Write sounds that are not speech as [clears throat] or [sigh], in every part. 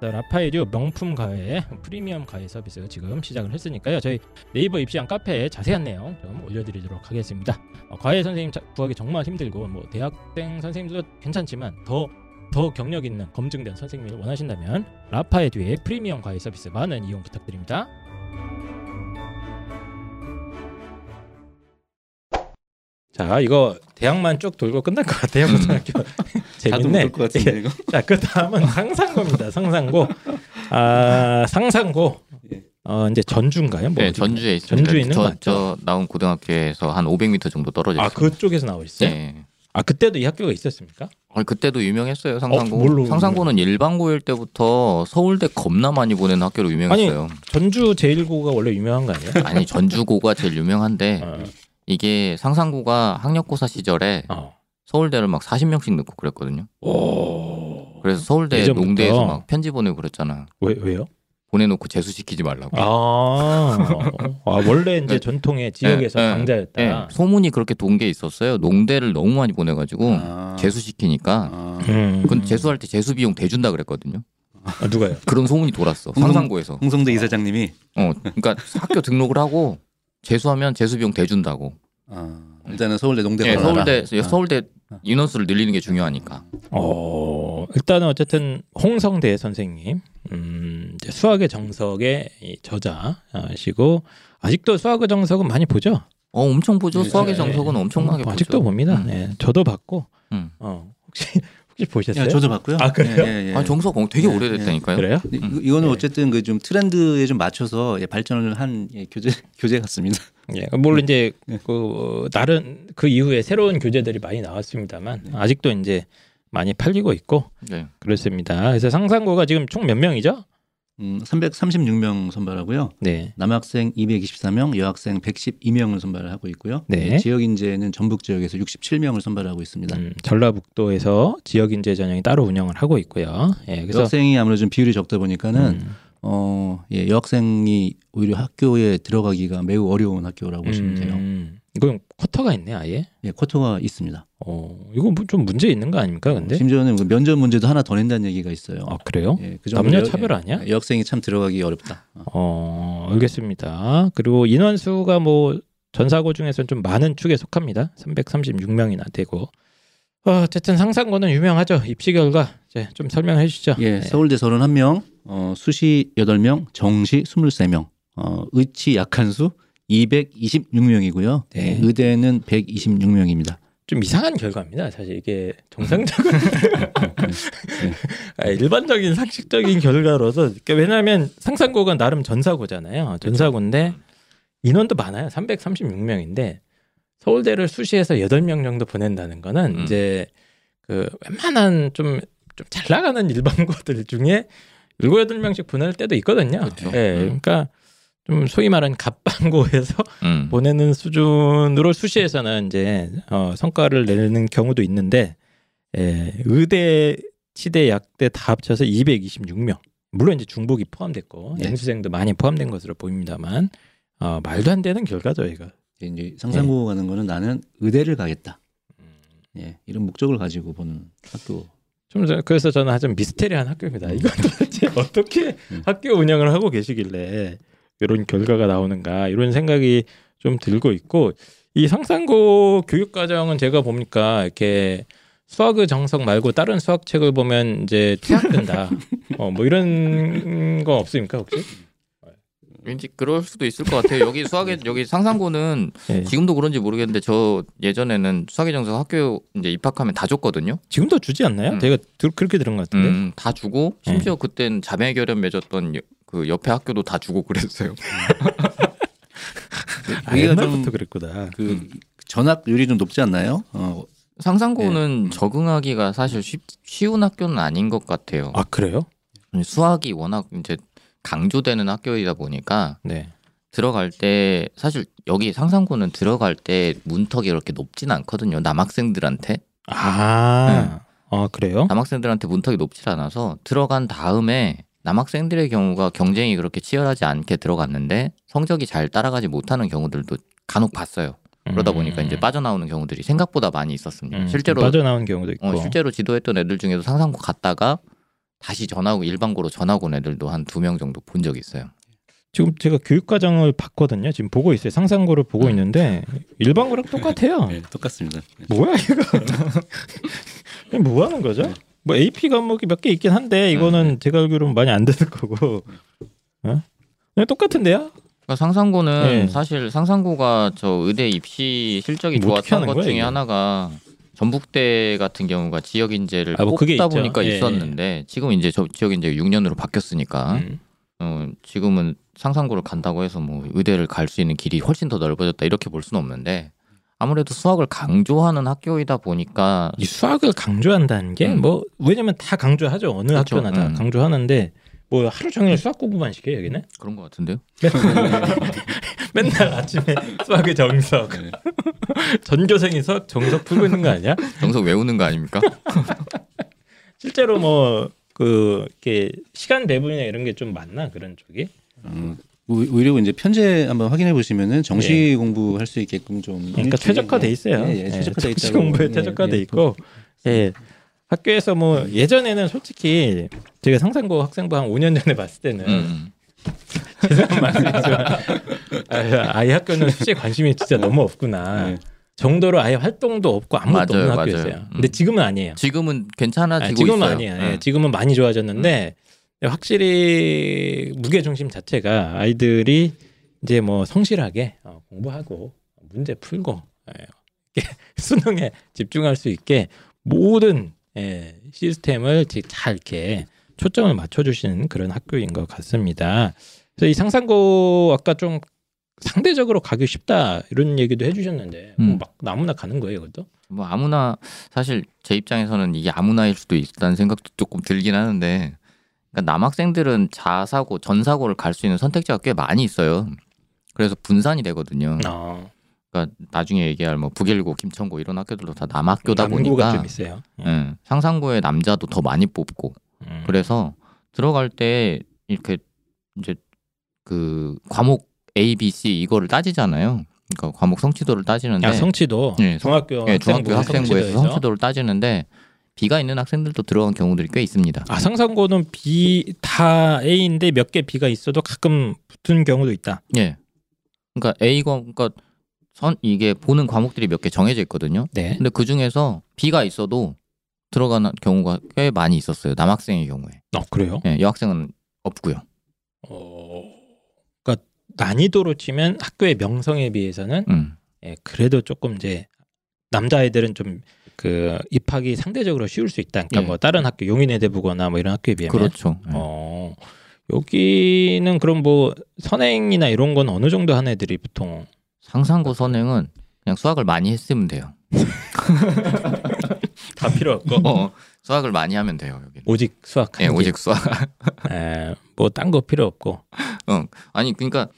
자, 라파에듀 명품 과외 프리미엄 과외 서비스 지금 시작을 했으니까요. 저희 네이버 입시한 카페에 자세한 내용 좀 올려드리도록 하겠습니다. 어, 과외 선생님 자- 구하기 정말 힘들고 뭐 대학생 선생님도 괜찮지만 더 더 경력 있는 검증된 선생님을 원하신다면 라파에듀의 프리미엄 과외 서비스 많은 이용 부탁드립니다. 자 이거 대학만 쭉 돌고 끝날 것 같아요 고등학교 [laughs] 재밌네. 것 같은데 이거. 자, 그 다음은 상상고입니다. 상상고. 아, 상상고. 예. 어, 이제 전주인가요? 뭐 네? 전주에 있습니다. 전주에 있는 거 저, 맞죠? 저 나온 고등학교에서 한 500m 정도 떨어져 아, 있어요. 그쪽에서 나와 있어요? 네. 아, 그때도 이 학교가 있었습니까? 아니, 그때도 유명했어요. 상상고. 어, 뭘로 상상고는 일반고일 때부터 서울대 겁나 많이 보내는 학교로 유명했어요. 전주 제1고가 원래 유명한 거 아니에요? 아니, 전주고가 제일 유명한데 어, 이게 상상고가 학력고사 시절에 어. 서울대를 막 40명씩 넣고 그랬거든요. 오. 그래서 서울대 예전부터. 농대에서 막 편지 보내고 그랬잖아. 왜, 왜요? 보내놓고 재수시키지 말라고. 아, 아 원래 이제 네. 전통의 지역에서 네, 네. 강자였다. 네, 소문이 그렇게 돈 게 있었어요. 농대를 너무 많이 보내가지고 아. 재수시키니까. 아. 음. 근 재수할 때 재수 비용 대준다 그랬거든요. 아, 누가요? [laughs] 그런 소문이 돌았어. 홍성- 상상고에서. 홍성대 이사장님이 어, 그러니까 학교 등록을 하고 재수하면 재수 비용 대준다고. 아, 일단은 서울대 농대 네. 서울대 아. 서울대 인원수를 늘리는 게 중요하니까. 어, 일단은 어쨌든 홍성대 선생님, 음, 수학의 정석의 이 저자시고 아직도 수학의 정석은 많이 보죠. 어, 엄청 보죠. 네, 수학의 네. 정석은 엄청나게 보죠. 아직도 봅니다. 음. 네, 저도 봤고, 음. 어, 혹시 혹시 보셨어요? 야, 저도 봤고요. 아, 그래요? 예, 예, 예. 아, 어, 되게 네, 오래됐다니까요. 그래요? 이- 이거는 예. 어쨌든 그 좀 트렌드에 좀 맞춰서 예, 발전을 한 예, 교재 [laughs] 교재 같습니다. 예, 물론 이제 네. 그 어, 다른 그 이후에 새로운 교재들이 많이 나왔습니다만 네. 아직도 이제 많이 팔리고 있고 네. 그렇습니다. 그래서 상상고가 지금 총 몇 명이죠? 음, 336명 선발하고요. 네, 남학생 224명, 여학생 112명을 선발을 하고 있고요. 네. 예, 지역 인재는 전북 지역에서 67명을 선발하고 있습니다. 음, 전라북도에서 지역 인재 전형이 따로 운영을 하고 있고요. 예, 그래서 여학생이 아무래도 좀 비율이 적다 보니까는 음, 어, 예, 여학생이 오히려 학교에 들어가기가 매우 어려운 학교라고 보시면 돼요. 음, 이건 쿼터가 있네 아예. 예, 쿼터가 있습니다. 어, 이거 뭐좀 문제 있는 거 아닙니까? 근데 심지어는 그 면접 문제도 하나 더 낸다는 얘기가 있어요. 아 그래요? 예, 그 남녀 여- 차별 예, 아니야? 여학생이 참 들어가기 어렵다. 어. 어, 알겠습니다. 그리고 인원수가 뭐 전사고 중에서는 좀 많은 축에 속합니다. 336명이나 되고. 어, 어쨌든 상상고는 유명하죠. 입시 결과 이제 좀 설명해 주시죠. 예, 네. 서울대 31명, 어, 수시 8명, 정시 23명, 어, 의치 약한 수 226명이고요. 네. 의대는 126명입니다. 좀 이상한 결과입니다. 사실 이게 정상적인 네. [laughs] 아, 일반적인 상식적인 결과로서 그러니까 왜냐하면 상상고가 나름 전사고잖아요. 전사고인데 인원도 많아요. 336명인데 서울대를 수시해서 8명 정도 보낸다는 거는 음. 이제 그 웬만한 좀 좀 잘 나가는 일반고들 중에 7, 8명씩 보낼 때도 있거든요. 그렇죠. 예. 음. 그러니까 좀 소위 말하는 갑방고에서 [laughs] 음. 보내는 수준으로 수시에서는 이제 어, 성과를 내는 경우도 있는데 예, 의대, 치대, 약대 다 합쳐서 226명. 물론 이제 중복이 포함됐고 네. 양수생도 많이 포함된 것으로 보입니다만 어, 말도 안 되는 결과죠 이거. 이제 상상고 가는 거는 나는 의대를 가겠다. 음. 예, 이런 목적을 가지고 보는 학교. 좀 저- 그래서 저는 아주 미스테리한 학교입니다. 이건 도대체 어떻게 음. 학교 운영을 하고 계시길래 이런 결과가 나오는가 이런 생각이 좀 들고 있고 이 상상고 교육 과정은 제가 보니까 이렇게 수학의 정석 말고 다른 수학 책을 보면 이제 퇴학된다. [laughs] 어 뭐 이런 거 없습니까 혹시? 왠지 그럴 수도 있을 것 같아요. 여기 수학의 여기 상상고는 예. 지금도 그런지 모르겠는데 저 예전에는 수학의 정석 학교 이제 입학하면 다 줬거든요. 지금도 주지 않나요? 음. 제가 들, 그렇게 들은 것 같은데. 음, 다 주고 심지어 그땐 자매 결연 맺었던 여- 그 옆에 학교도 다 주고 그랬어요. 아, 옛날부터 좀 그랬구나. 그 전학률이 좀 높지 않나요? 어, 상상고는 적응하기가 사실 쉽, 쉬운 학교는 아닌 것 같아요. 아 그래요? 수학이 워낙 이제 강조되는 학교이다 보니까 네. 들어갈 때 사실 여기 상상고는 들어갈 때 문턱이 그렇게 높진 않거든요. 남학생들한테 아, 아 그래요? 남학생들한테 문턱이 높지 않아서 들어간 다음에 남학생들의 경우가 경쟁이 그렇게 치열하지 않게 들어갔는데 성적이 잘 따라가지 못하는 경우들도 간혹 봤어요. 그러다 보니까 이제 빠져나오는 경우들이 생각보다 많이 있었습니다. 음, 실제로 빠져나온 경우도 있고. 어, 실제로 지도했던 애들 중에도 상상고 갔다가 다시 전하고 일반고로 전학 온 애들도 한 두 명 정도 본 적이 있어요. 지금 제가 교육과정을 봤거든요. 지금 보고 있어요. 상상고를 보고 음. 있는데 일반고랑 똑같아요. 네, 똑같습니다. 네. 뭐야 [laughs] 이거? 뭐 하는 거죠? 뭐 AP 과목이 몇 개 있긴 한데 이거는 제가 알기로는 많이 안 되는 거고. 어? 그냥 똑같은데요? 그러니까 상상고는 네. 사실 상상고가 저 의대 입시 실적이 뭐 좋았던 것 거야, 중에 이게? 하나가 전북대 같은 경우가 지역 인재를 아, 뭐 뽑다. 보니까 예, 있었는데 지금 이제 저 지역 인재가 6년으로 바뀌었으니까 음. 어, 지금은 상상고를 간다고 해서 뭐 의대를 갈 수 있는 길이 훨씬 더 넓어졌다 이렇게 볼 수는 없는데 아무래도 수학을 강조하는 학교이다 보니까 이 수학을 강조한다는 게 음. 뭐 왜냐면 다 강조하죠. 어느 그렇죠. 학교나 다 음. 강조하는데 뭐 하루 종일 수학 공부만 시켜요 여기는? 그런 것 같은데요. 맨날 [laughs] 아침에 수학의 정석. 네. [laughs] 전교생이 수학 정석 풀고 있는 거 아니야? 정석 외우는 거 아닙니까? [laughs] 실제로 뭐 그 이렇게 시간 배분이나 이런 게 좀 많나 그런 쪽이? 어, 오- 오히려 이제 편제 한번 확인해 보시면은 정시 공부할 수 있게끔 좀 예. 그러니까 최적화돼 있어요. 예, 예, 최적화돼 정시. 공부에 예, 최적화돼 예. 있고, 예. 학교에서 뭐 예전에는 솔직히 제가 상상고 학생부 한 5년 전에 봤을 때는 음. [laughs] 죄송한 말씀이지만 아, 아이 학교는 수시에 관심이 진짜 너무 없구나 네. 정도로 아예 활동도 없고 아무것도 맞아요, 없는 맞아요. 학교였어요. 음. 근데 지금은 아니에요. 지금은 괜찮아지고 아니, 지금은 있어요. 아니에요. 예, 음. 지금은 많이 좋아졌는데 확실히 무게 중심 자체가 아이들이 이제 뭐 성실하게 어, 공부하고 문제 풀고 예, [laughs] 수능에 집중할 수 있게 모든 예, 시스템을 지- 잘 이렇게 초점을 맞춰주시는 그런 학교인 것 같습니다. 그래서 이 상상고 아까 좀 상대적으로 가기 쉽다 이런 얘기도 해주셨는데 뭐 음. 막 아무나 가는 거예요, 그것도? 뭐 아무나 사실 제 입장에서는 이게 아무나일 수도 있다는 생각도 조금 들긴 하는데 그러니까 남학생들은 자사고 전사고를 갈 수 있는 선택지가 꽤 많이 있어요. 그래서 분산이 되거든요. 어, 그러니까 나중에 얘기할 뭐 북일고, 김천고 이런 학교들도 다 남학교다 보니까 좀 있어요. 예. 예, 상상고에 남자도 더 많이 뽑고 음. 그래서 들어갈 때 이렇게 이제 그 과목 A, B, C 이거를 따지잖아요. 그러니까 과목 성취도를 따지는데 야 성취도 네, 중학교 예, 중학교 학생부에서. 성취도를 따지는데 B가 있는 학생들도 들어간 경우들이 꽤 있습니다. 아 상상고는 B 다 A인데 몇 개 B가 있어도 가끔 붙은 경우도 있다. 예. 그러니까 A가 그러니까 선 이게 보는 과목들이 몇 개 정해져 있거든요. 네. 근데 그 중에서 B가 있어도 들어가는 경우가 꽤 많이 있었어요. 남학생의 경우에. 어 그래요? 예, 여학생은 없고요. 어, 그러니까 난이도로 치면 학교의 명성에 비해서는 음. 예, 그래도 조금 이제 남자애들은 좀 그 입학이 상대적으로 쉬울 수 있다. 그러니까 예. 뭐 다른 학교 용인외대 부거나 뭐 이런 학교에 비하면 그렇죠. 예. 어 여기는 그럼 뭐 선행이나 이런 건 어느 정도 한 애들이 보통 상상고 선행은 그냥 수학을 많이 했으면 돼요. [laughs] 다 필요 없고 어, 수학을 많이 하면 돼요. 여기. 오직 수학 예. 오직 수학. 예, 뭐딴 거 필요 없고 아니 그러니까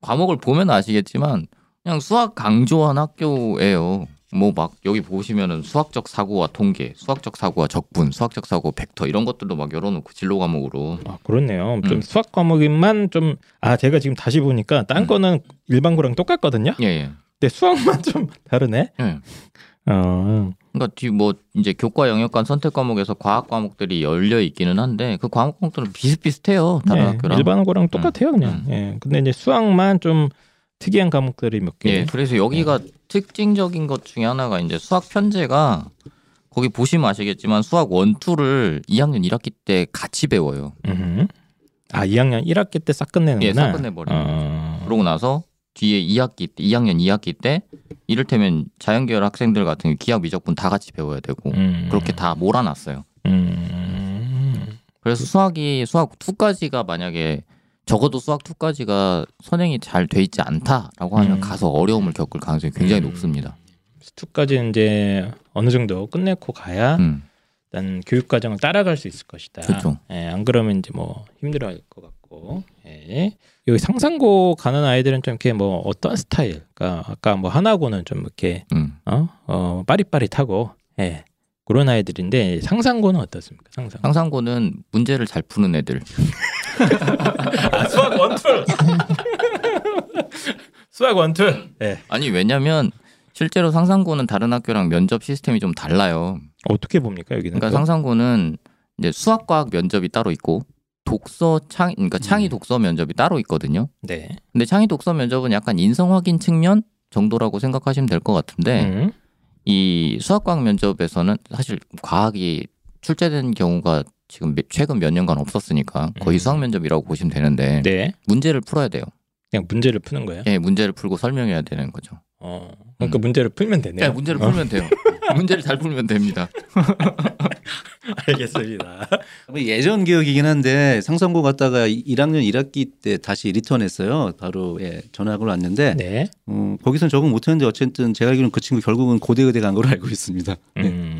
과목을 보면 아시겠지만 그냥 수학 강조한 학교예요. 뭐 막 여기 보시면은 수학적 사고와 통계, 수학적 사고와 적분, 수학적 사고 벡터 이런 것들도 막 열어놓고 진로 과목으로 아 그렇네요. 좀 음. 수학 과목만 좀 아 제가 지금 다시 보니까 딴 음. 거는 일반 거랑 똑같거든요. 예 예. 근데 수학만 [laughs] 좀 다르네. 예. 어. 그러니까 뒤뭐 이제 교과 영역간 선택 과목에서 과학 과목들이 열려 있기는 한데 그 과목들은 비슷비슷해요 다른 네, 학교랑. 일반 거랑 똑같아요 그냥. 음. 예. 근데 이제 수학만 좀 특이한 과목들이 몇 개. 예, 그래서 여기가 특징적인 것 중에 하나가 이제 수학 편제가 거기 보시면 아시겠지만 수학 원투를 2학년 1학기 때 같이 배워요. 음흠. 아 2학년 1학기 때 싹 끝내는구나. 예, 싹 끝내버려요. 어. 그러고 나서 뒤에 2학기 때, 2학년 2학기 때 이를테면 자연계열 학생들 같은 기하 미적분 다 같이 배워야 되고 음. 그렇게 다 몰아놨어요. 음. 그래서 수학이 수학 2까지가 만약에 적어도 수학 2까지가 선행이 잘 돼 있지 않다라고 하면 음. 가서 어려움을 겪을 가능성이 굉장히 음. 높습니다. 수투까지 이제 어느 정도 끝내고 가야 음, 일단 교육 과정을 따라갈 수 있을 것이다. 그렇죠. 예, 안 그러면 이제 뭐 힘들어할 것 같고. 예. 여기 상상고 가는 아이들은 좀 이렇게 뭐 어떤 스타일? 그러니까 아까 뭐 하나고는 좀 이렇게 음. 어, 어 빠릿빠릿하고 예. 그런 아이들인데 상상고는 어떻습니까? 상상. 상상고는 문제를 잘 푸는 애들. [laughs] 아, 수학 원툴. 수학 원툴. 예. 아니 왜냐면 실제로 상상고는 다른 학교랑 면접 시스템이 좀 달라요. 어떻게 봅니까 여기는? 그러니까 상상고는 이제 수학과학 면접이 따로 있고 독서 창 그러니까 창의 음. 독서 면접이 따로 있거든요. 네. 근데 창의 독서 면접은 약간 인성 확인 측면 정도라고 생각하시면 될 것 같은데 음. 이 수학과학 면접에서는 사실 과학이 출제된 경우가 지금 몇- 최근 몇 년간 없었으니까 거의 음. 수학 면접이라고 보시면 되는데 네. 문제를 풀어야 돼요. 그냥 문제를 푸는 거예요. 예, 문제를 풀고 설명해야 되는 거죠. 어. 그러니까 음. 문제를 풀면 되네요. 네, 문제를 어, 풀면 돼요. 문제를 잘 풀면 됩니다. [laughs] 알겠습니다. 뭐 예전 기억이긴 한데 상상고 갔다가 1학년 1학기 때 다시 리턴했어요. 바로 예, 전학을 왔는데 네. 어, 거기선 적응 못했는데 어쨌든 제가 알기로는 그 친구 결국은 고대 의대 간 걸로 알고 있습니다. 네. 음. 그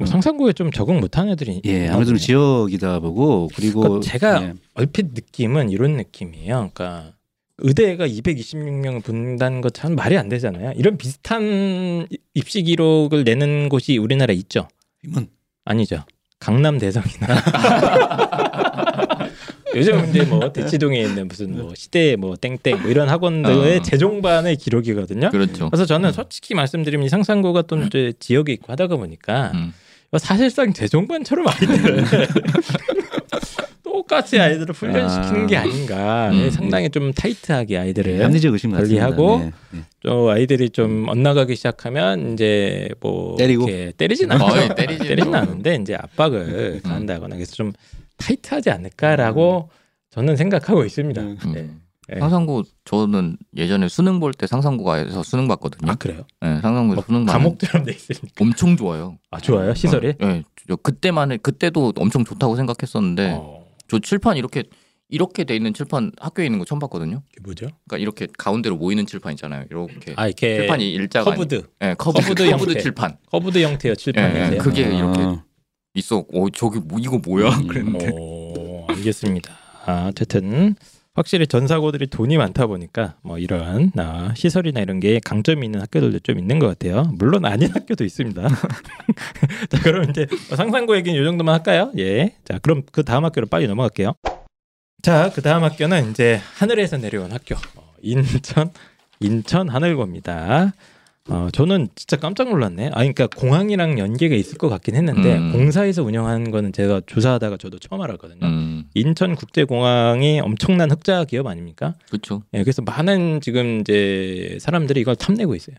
럼 상상고에 좀 적응 못하는 애들이 예, 아무래도. 지역이다 보고 그리고 그러니까 제가 예, 얼핏 느낌은 이런 느낌이에요. 그러니까 의대가 226명을 분다는 것 참 말이 안 되잖아요. 이런 비슷한 입시 기록을 내는 곳이 우리나라에 있죠? 이건 아니죠. 강남 대성이나 [laughs] 요즘 이제 뭐 대치동에 있는 무슨 뭐 시대 뭐 땡땡 뭐 이런 학원들의 어. 재종반의 기록이거든요. 그렇죠. 그래서 저는 솔직히 말씀드리면 이 상상고가 또 이제 지역에 있고 하다 보니까 음. 사실상 재종반처럼 아이들을 [laughs] 똑같이 아이들을 훈련시키는 아. 게 아닌가 음. 상당히 좀 타이트하게 아이들을 합리적 의심. 관리하고 네, 네. 또 아이들이 좀 엇나가기 시작하면 이제 뭐 때리고? 이렇게 때리진 거의 않아요. 때리지는 때리진. 않은데 이제 압박을 가한다거나 그래서 좀 타이트하지 않을까라고 저는 생각하고 있습니다. 음. 음. 네. 네. 상산고 저는 예전에 수능 볼 때 상산고가에서 수능 봤거든요. 아 그래요? 네, 상산고에서 뭐 수능 감옥처럼 돼 있으니까. 엄청 좋아요. 아 좋아요 시설이? 어, 네, 저 그때만 해 그때도 엄청 좋다고 생각했었는데 어, 저 칠판 이렇게 이렇게 돼 있는 칠판 학교에 있는 거 처음 봤거든요. 이게 뭐죠? 그러니까 이렇게 가운데로 모이는 칠판 있잖아요. 이렇게 아 이렇게 칠판이 일자가 curved 아니- 네, 커브, curved curved, 형태. 칠판 curved 형태의 칠판이 예, 예, 세요 그게 아, 이렇게 있어. 오 저기 뭐 이거 뭐야? 음. [laughs] 그랬는데 오, 알겠습니다. 아, 어쨌든 확실히 전사고들이 돈이 많다 보니까 뭐 이런 아, 시설이나 이런 게 강점이 있는 학교들도 좀 있는 것 같아요. 물론 아닌 학교도 있습니다. [laughs] 자, 그럼 이제 상상고 얘기는 이 정도만 할까요? 예. 자, 그럼 그 다음 학교로 빨리 넘어갈게요. 자, 그 다음 학교는 이제 하늘에서 내려온 학교. 어, 인천 인천 하늘고입니다. 어, 저는 진짜 깜짝 놀랐네. 아, 그러니까 공항이랑 연계가 있을 것 같긴 했는데 음. 공사에서 운영하는 거는 제가 조사하다가 저도 처음 알았거든요. 음, 인천국제공항이 엄청난 흑자 기업 아닙니까? 그렇죠. 예, 그래서 많은 지금 이제 사람들이 이걸 탐내고 있어요.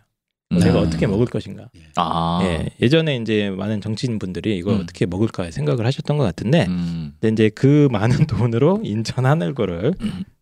음. 내가 아. 어떻게 먹을 것인가. 아, 예, 예전에 이제 많은 정치인 분들이 이걸 음. 어떻게 먹을까 생각을 하셨던 것 같은데, 음, 근데 이제 그 많은 돈으로 인천 하늘고를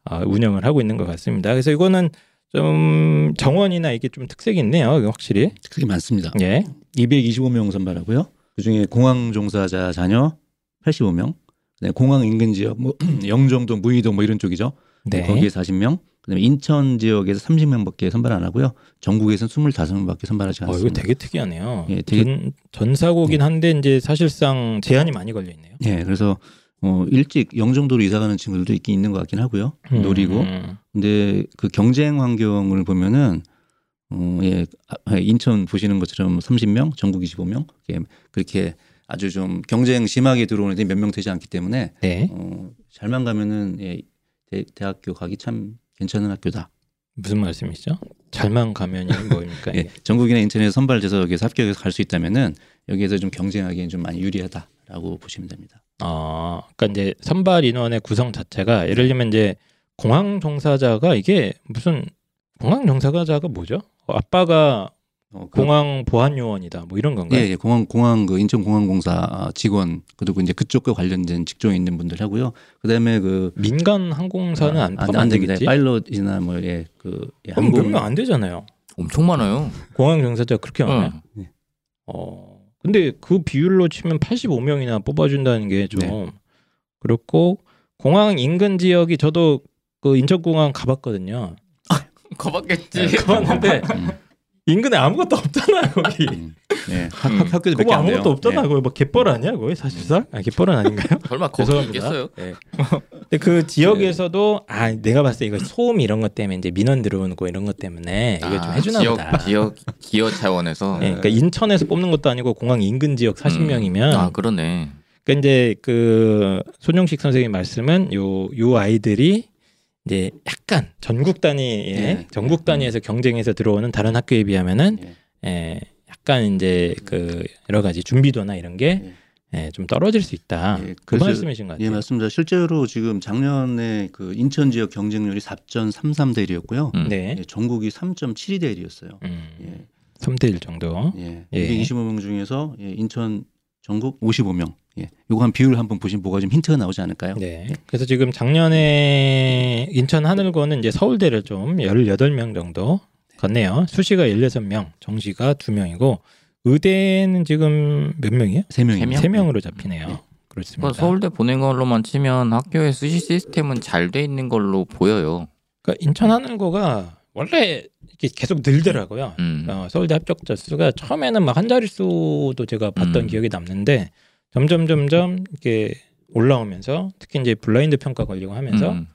어, 운영을 하고 있는 것 같습니다. 그래서 이거는 좀 정원이나 이게 좀 특색이 있네요. 확실히. 그게 많습니다. 예. 225명 선발하고요. 그중에 공항 종사자 자녀 85명, 그다음에 공항 인근 지역 뭐 [clears throat] 영종도, 무의도 뭐 이런 쪽이죠. 네. 거기에 40명, 그다음에 인천 지역에서 30명밖에 선발 안 하고요. 전국에서는 25명밖에 선발하지 어, 이거 않습니다. 되게 특이하네요. 예, 되게- 전, 전사고긴 한데 이제 사실상 제한이 많이 걸려 있네요. 예, 그래서 어, 일찍 영종도로 이사 가는 친구들도 있긴 있는 것 같긴 하고요. 노리고. 음. 근데 그 경쟁 환경을 보면은 어, 예, 아, 인천 보시는 것처럼 30명, 전국 25명 예, 그렇게 아주 좀 경쟁 심하게 들어오는데 몇 명 되지 않기 때문에 네. 어, 잘만 가면은 예, 대, 대학교 가기 참 괜찮은 학교다. 무슨 말씀이시죠? 잘만 가면이 [laughs] 뭐입니까? 예? 전국이나 인천에서 선발돼서 여기서 합격해서 갈 수 있다면은 여기에서 좀 경쟁하기엔 좀 많이 유리하다라고 보시면 됩니다. 어, 그러니까 이제 선발 인원의 구성 자체가 예를 들면 이제 공항 종사자가 이게 무슨 공항 종사자가 뭐죠? 어, 아빠가 어, 그- 공항 보안 요원이다 뭐 이런 건가요? 예, 예, 공항 공항 그 인천 공항공사 직원 그리고 이제 그쪽과 관련된 직종에 있는 분들 하고요. 그다음에 그 민간 항공사는 안 안, 안 안. 되겠지? 파일럿이나 뭐 예, 그 예, 항공 몇명 안 되잖아요. 엄청 많아요. 공항 종사자 그렇게 많아요? 응. 어. 근데 그 비율로 치면 85명이나 뽑아준다는 게좀 네. 그렇고 공항 인근 지역이 저도 그 인천공항 가봤거든요. 거봤겠지. 가봤는데 음, 인근에 아무것도 없잖아요 거기. 음, 예, 학, 음. 학, 학교도 몇개 안 돼요. 아무것도 없잖아. 예. 거기 뭐 갯벌 아니야? 거기 사실상? 아 갯벌은 아닌가요? [laughs] 설마 거기. 있겠어요? 예. 근데 그 지역에서도 아 내가 봤을 때 이거 소음 이런 것 때문에 이제 민원 들어오는 거 이런 것 때문에 이거 좀 아, 해주나 지역, 보다. 지역 기여 차원에서. 예, 그러니까 인천에서 뽑는 것도 아니고 공항 인근 지역 40명이면 아 그러네. 그러니까 이제 그 손용식 선생님 말씀은 요 요 아이들이 이제 약간 전국 단위의 예. 전국 단위에서 경쟁해서 들어오는 다른 학교에 비하면은 예. 예, 약간 이제 그 여러 가지 준비도나 이런 게 예, 좀 떨어질 수 있다. 예, 그 말씀이신 것 같아요. 예, 맞습니다. 실제로 지금 작년에 그 인천 지역 경쟁률이 4.33대 1이었고요. 음. 네. 예, 전국이 3.72대 1이었어요. 음, 예. 3대 1 정도. 예. 예. 225명 중에서 예, 인천 전국 55명. 예. 요거 한 비율 한번 보시면 뭐가 좀 힌트가 나오지 않을까요? 네. 그래서 지금 작년에 인천 하늘고는 이제 서울대를 좀 18명 정도 갔네요. 수시가 16명, 정시가 2명이고 의대는 지금 몇 명이에요? 세 명이. 세 명? 세 명으로 잡히네요. 네. 그렇습니다. 그러니까 서울대 보낸 걸로만 치면 학교의 수시 시스템은 잘 돼 있는 걸로 보여요. 그러니까 인천 하늘고가 원래 이렇게 계속 늘더라고요. 음. 어, 서울대 합격자 수가 처음에는 막 한 자릿수도 제가 봤던 음. 기억이 남는데 점점 점점 이렇게 올라오면서 특히 이제 블라인드 평가 걸리고 하면서 음.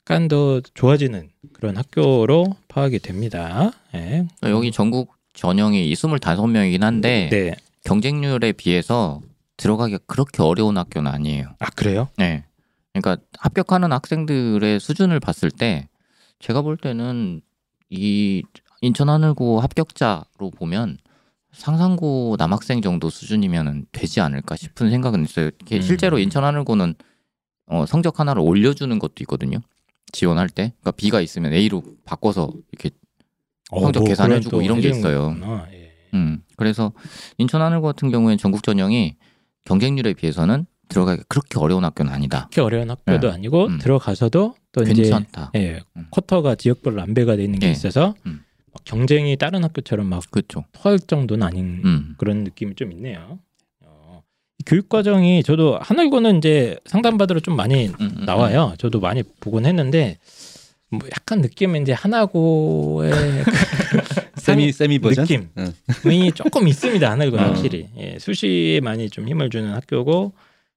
약간 더 좋아지는 그런 학교로 파악이 됩니다. 예. 그러니까 여기 전국 전형이 25명이긴 한데 네. 경쟁률에 비해서 들어가기가 그렇게 어려운 학교는 아니에요. 아 그래요? 네. 그러니까 합격하는 학생들의 수준을 봤을 때 제가 볼 때는 이 인천 하늘고 합격자로 보면 상상고 남학생 정도 수준이면 되지 않을까 싶은 생각은 있어요. 음. 실제로 인천 하늘고는 어, 성적 하나를 올려주는 것도 있거든요. 지원할 때, 그러니까 B가 있으면 A로 바꿔서 이렇게 성적 뭐 계산해주고 이런 게 있어요. 예. 음, 그래서 인천 하늘고 같은 경우에는 전국 전형이 경쟁률에 비해서는 들어가기 그렇게 어려운 학교는 아니다. 그렇게 어려운 학교도 네. 아니고 음. 들어가서도 또 이제 괜찮다. 예, 음. 쿼터가 지역별로 안배가 돼 있는 게 예. 있어서 음. 경쟁이 다른 학교처럼 막 그렇죠. 토할 정도는 아닌 음. 그런 느낌이 좀 있네요. 어, 이 교육 과정이 저도 하늘고는 이제 상담받으러 좀 많이 음, 음, 나와요. 저도 많이 보곤 했는데 뭐 약간 느낌은 이제 하나고의 그 [laughs] 세미 세미 버전. 느낌이 응. 조금 있습니다. 하늘고 어. 확실히 예, 수시에 많이 좀 힘을 주는 학교고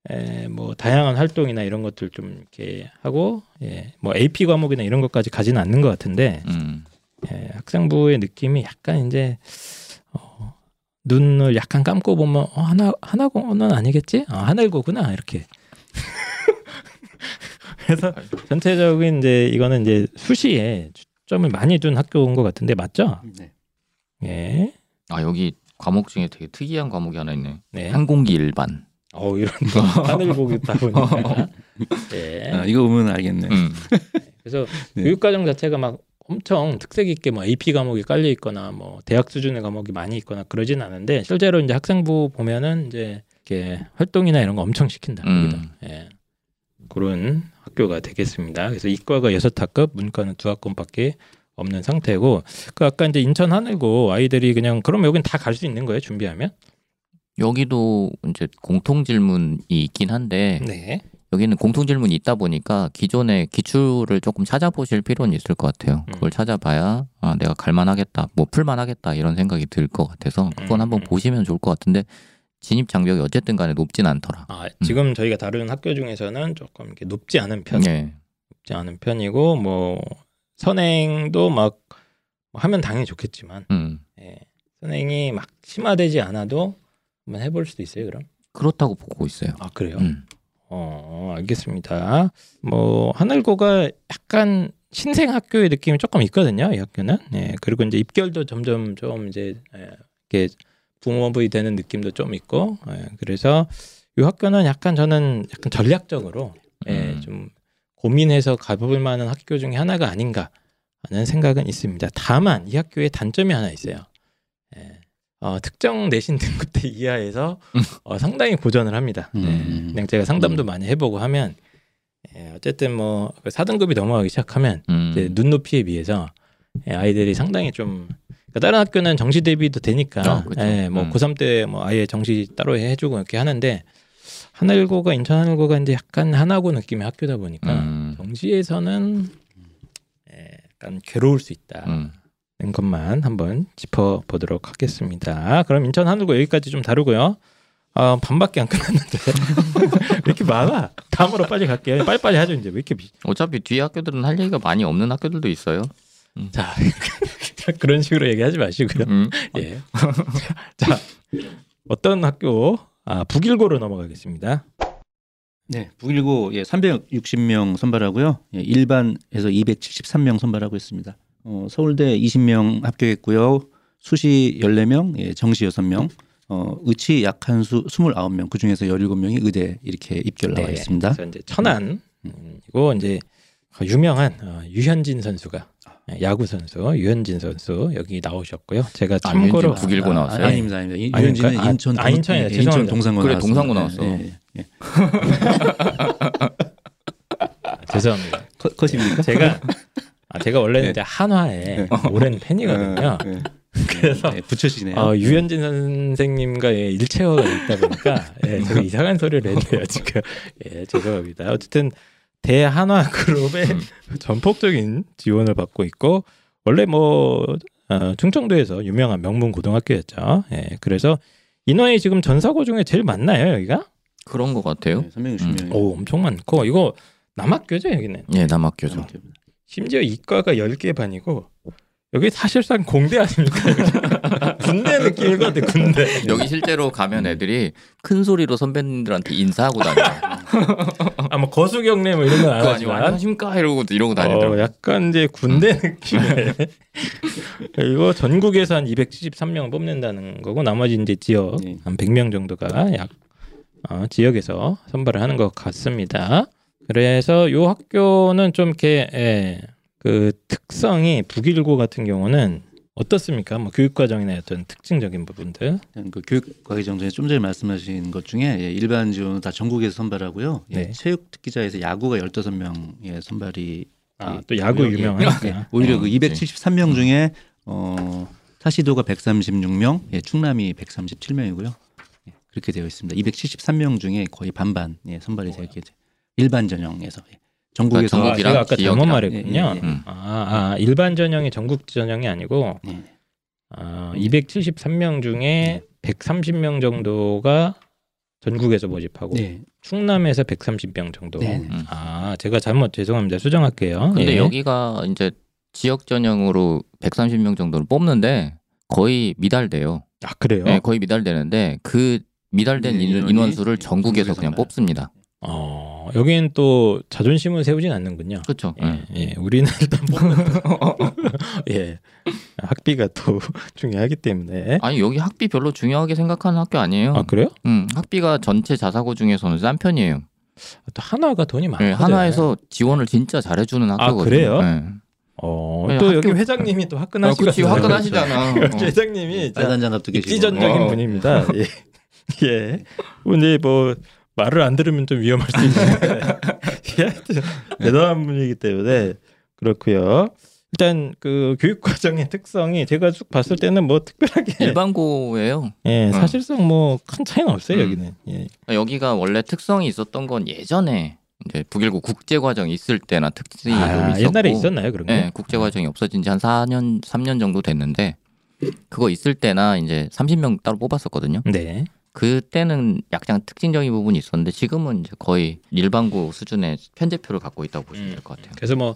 에, 뭐 다양한 활동이나 이런 것들 좀 이렇게 하고 예, 뭐 AP 과목이나 이런 것까지 가지는 않는 것 같은데 음. 예, 학생부의 느낌이 약간 이제 어, 눈을 약간 감고 보면 어, 하나 하나고는 아니겠지? 아, 하늘고구나 이렇게. [laughs] 그래서 전체적인 이제 이거는 이제 수시에 초점을 많이 둔 학교인 것 같은데 맞죠? 네. 예. 아 여기 과목 중에 되게 특이한 과목이 하나 있네. 네. 항공기 일반. 어 이런 또 [laughs] 하늘고기 있다 보니까. [laughs] 예. 아, 이거 보면 알겠네. 음. 그래서 네. 교육 과정 자체가 막 엄청 특색 있게 뭐 AP 과목이 깔려 있거나 뭐 대학 수준의 과목이 많이 있거나 그러진 않은데 실제로 이제 학생부 보면은 이제 이렇게 활동이나 이런 거 엄청 시킨다. 음. 예. 그런 학교가 되겠습니다. 그래서 이과가 여섯 학급, 문과는 두 학급밖에 없는 상태고 그 아까 이제 인천 하늘고 아이들이 그냥 그럼 여긴 다 갈 수 있는 거예요 준비하면? 여기도 이제 공통 질문이 있긴 한데 네. 여기는 공통 질문이 있다 보니까 기존의 기출을 조금 찾아보실 필요는 있을 것 같아요. 음. 그걸 찾아봐야 아, 내가 갈만하겠다, 뭐 풀만하겠다 이런 생각이 들 것 같아서 그건 음, 한번 음. 보시면 좋을 것 같은데 진입 장벽이 어쨌든 간에 높진 않더라. 아 지금 저희가 다루는 학교 중에서는 조금 이렇게 높지 않은 편. 네. 높지 않은 편이고 뭐 선행도 막뭐 하면 당연히 좋겠지만 음. 예. 선행이 막 심화되지 않아도 한번 해볼 수도 있어요. 그럼? 그렇다고 보고 있어요. 아 그래요? 음. 어 알겠습니다. 뭐 하늘고가 약간 신생 학교의 느낌이 조금 있거든요. 이 학교는. 예. 그리고 이제 입결도 점점 좀 이제 예, 이렇게 붕어부이 되는 느낌도 좀 있고. 예. 그래서 이 학교는 약간 저는 약간 전략적으로 예, 음. 좀 고민해서 가볼 만한 학교 중에 하나가 아닌가 하는 생각은 있습니다. 다만 이 학교에 단점이 하나 있어요. 예. 어, 특정 내신 등급대 [laughs] 이하에서 어, 상당히 고전을 합니다. 예. 음. 그냥 제가 상담도 음. 많이 해보고 하면 예, 어쨌든 뭐 4등급이 넘어가기 시작하면 음. 이제 눈높이에 비해서 예, 아이들이 상당히 좀 그러니까 다른 학교는 정시 대비도 되니까 아, 그쵸. 예, 뭐 음. 고3 때 뭐 아예 정시 따로 해주고 이렇게 하는데 하늘고가 인천 하늘고가 이제 약간 하나고 느낌의 학교다 보니까 음. 정시에서는 예, 약간 괴로울 수 있다. 음. 는 것만 한번 짚어보도록 하겠습니다. 그럼 인천 하늘고 여기까지 좀 다루고요. 아, 반밖에 안 끝났는데 [laughs] 왜 이렇게 많아? 다음으로 빨리 갈게요. 빨리빨리 하죠 이제 왜 이렇게 비... 어차피 뒤에 학교들은 할 얘기가 많이 없는 학교들도 있어요. 자 [laughs] 그런 식으로 얘기하지 마시고요. 음. 예. 자 어떤 학교? 아 북일고로 넘어가겠습니다. 네, 북일고 예, 360명 선발하고요. 예, 일반에서 273명 선발하고 있습니다. 어, 서울대 20명 합격했고요. 수시 14명, 예, 정시 6명, 어, 의치 약한 수 29명, 그 중에서 17명이 의대 이렇게 입결 나와 있습니다. 그래서 이제 천안 음, 이거 이제 유명한 어, 유현진 선수가 예, 야구 선수 유현진 선수 여기 나오셨고요. 제가 아, 참고로 유현진 북일고 나왔어요? 아, 아닙니다, 아닙니다. 유현진은 아, 인천, 아, 인천이요. 예. 인천 동산고 그래. 동산고 나왔어. 예, 예, 예. [laughs] 아, 죄송합니다. 컷- 컷입니까? 제가 아, 제가 원래는 네. 이제 한화의 [laughs] 오랜 팬이거든요. [laughs] 예, 예. 그래서 예, 붙여지네요. 어, 유현진 선생님과의 일체화가 있다 보니까 예, [laughs] 제가 이상한 소리를 했네요 지금. 예, 죄송합니다. 어쨌든 대한화 그룹의 음. 전폭적인 지원을 받고 있고 원래 뭐 어, 충청도에서 유명한 명문 고등학교였죠. 예, 그래서 인원이 지금 전사고 중에 제일 많나요 여기가? 그런 것 같아요. 네, 360명. 오 엄청 많고 이거 남학교죠 여기는. 예, 남학교죠. 심지어 이과가 10개 반이고 여기 사실상 공대 아닙니까? [laughs] 군대 느낌일 것 같아 군대. 여기 실제로 가면 애들이 큰 소리로 선배님들한테 인사하고 다녀요. [laughs] 아뭐 거수경례 뭐 이런 건안 그거 아니고 하지만 안녕하십니까 이러고 이러고 다니더라고. 어, 약간 이제 군대 느낌의 [laughs] 이거 전국에서 한 273명 뽑는다는 거고 나머지 이제 지역 네. 한 100명 정도가 약 어, 지역에서 선발을 하는 것 같습니다. 그래서 요 학교는 좀 이렇게 예, 그 특성이 북일고 같은 경우는 어떻습니까? 뭐 교육 과정이나 어떤 특징적인 부분들. 그 교육 과정 중에 좀 전에 말씀하신 것 중에 예, 일반 지원은 다 전국에서 선발하고요. 예, 네. 체육 특기자에서 야구가 15명의 선발이 아, 예, 또 야구 예, 유명하니까. 예, 오히려 어, 그 그치. 273명 중에 어, 타시도가 136명, 예, 충남이 137명이고요. 예, 그렇게 되어 있습니다. 273명 중에 거의 반반 예, 선발이 되게 돼- 일반 전형에서 예. 전국에서 그러니까 아, 전국이랑 제가 아까 잘못. 말했군요. 예, 예, 음. 아, 아, 일반 전형이 전국 전형이 아니고 예. 아, 273명 중에 130명 정도가 전국에서 모집하고 네. 충남에서 130명 정도. 네, 네. 아, 제가 잘못 죄송합니다. 수정할게요. 근데 예. 여기가 이제 지역 전형으로 130명 정도를 뽑는데 거의 미달돼요. 아, 그래요? 네, 거의 미달되는데 그 미달된 네, 인- 인원수를 전국에서 전국에서 그냥. 뽑습니다. 어, 여기는 또 자존심을 세우진 않는군요. 그렇죠. 예, 예, 우리는 [laughs] 일단 뽑는 [laughs] 예, 학비가 또 [laughs] 중요하기 때문에. 아니 여기 학비 별로 중요하게 생각하는 학교 아니에요. 아 그래요? 음, 학비가 전체 자사고 중에서는 싼 편이에요. 또 하나가 돈이 많거든요. 네, 하나에서 지원을 진짜 잘해주는 학교거든요. 그래요? 네. 어, 네, 또 학교- 여기 회장님이 또 아, 화끈하시거든요. 그치 화끈하시잖아. 여기 회장님이 진짜 빨간 계시고 입지전적인 어. 분입니다. 예. 예. 근데 뭐 말을 안 들으면 좀 위험할 수 있는데 [laughs] 예, 하여튼 대단한 분이기 때문에 그렇고요. 일단 그 교육 과정의 특성이 제가 쭉 봤을 때는 뭐 특별하게 [laughs] 일반고예요. 예, 어. 사실상 뭐큰 차이는 없어요 음. 여기는. 예. 여기가 원래 특성이 있었던 건 예전에 이제 북일고 국제 과정 있을 때나 특징이 좀 아, 있었고 옛날에 있었나요 그런 게? 네, 국제 과정이 없어진 지 한 4년 3년 정도 됐는데 그거 있을 때나 이제 30명 따로 뽑았었거든요. 네. 그때는 약간 특징적인 부분이 있었는데 지금은 이제 거의 일반고 수준의 편제표를 갖고 있다고 보시면 될 것 같아요. 그래서 뭐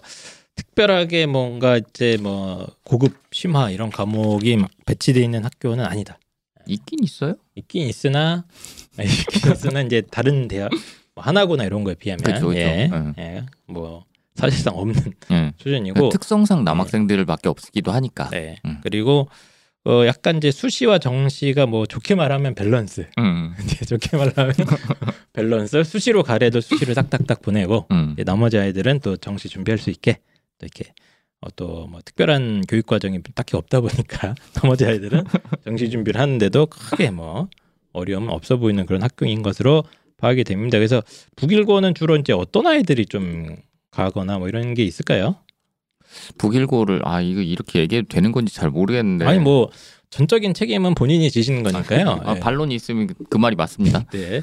특별하게 뭔가 이제 뭐 고급 심화 이런 과목이 막 배치돼 있는 학교는 아니다. 있긴 있어요. 있긴 있으나 [laughs] 있긴 있으나 이제 다른 대학 뭐 하나고나 이런 거에 비하면 그쵸, 그쵸. 예, 응. 예, 뭐 사실상 없는 예. 수준이고 특성상 남학생들밖에 없기도 하니까. 네. 음. 그리고 어 약간 이제 수시와 정시가 뭐 좋게 말하면 밸런스 음. [laughs] 이제 좋게 말하면 [laughs] 밸런스 수시로 갈 애도 수시로 딱딱딱 보내고 음. 이제 나머지 아이들은 또 정시 준비할 수 있게 또 이렇게 어, 또뭐 특별한 교육 과정이 딱히 없다 보니까 [laughs] 나머지 아이들은 정시 준비를 하는데도 크게 뭐 어려움 없어 보이는 그런 학교인 것으로 파악이 됩니다. 그래서 북일고는 주로 이제 어떤 아이들이 좀 가거나 뭐 이런 게 있을까요? 북일고를 아 이거 이렇게 얘기해도 되는 건지 잘 모르겠는데. 아니 뭐 전적인 책임은 본인이 지시는 거니까요. 아, 예. 반론이 있으면 그- 그 말이 맞습니다. [laughs] 네.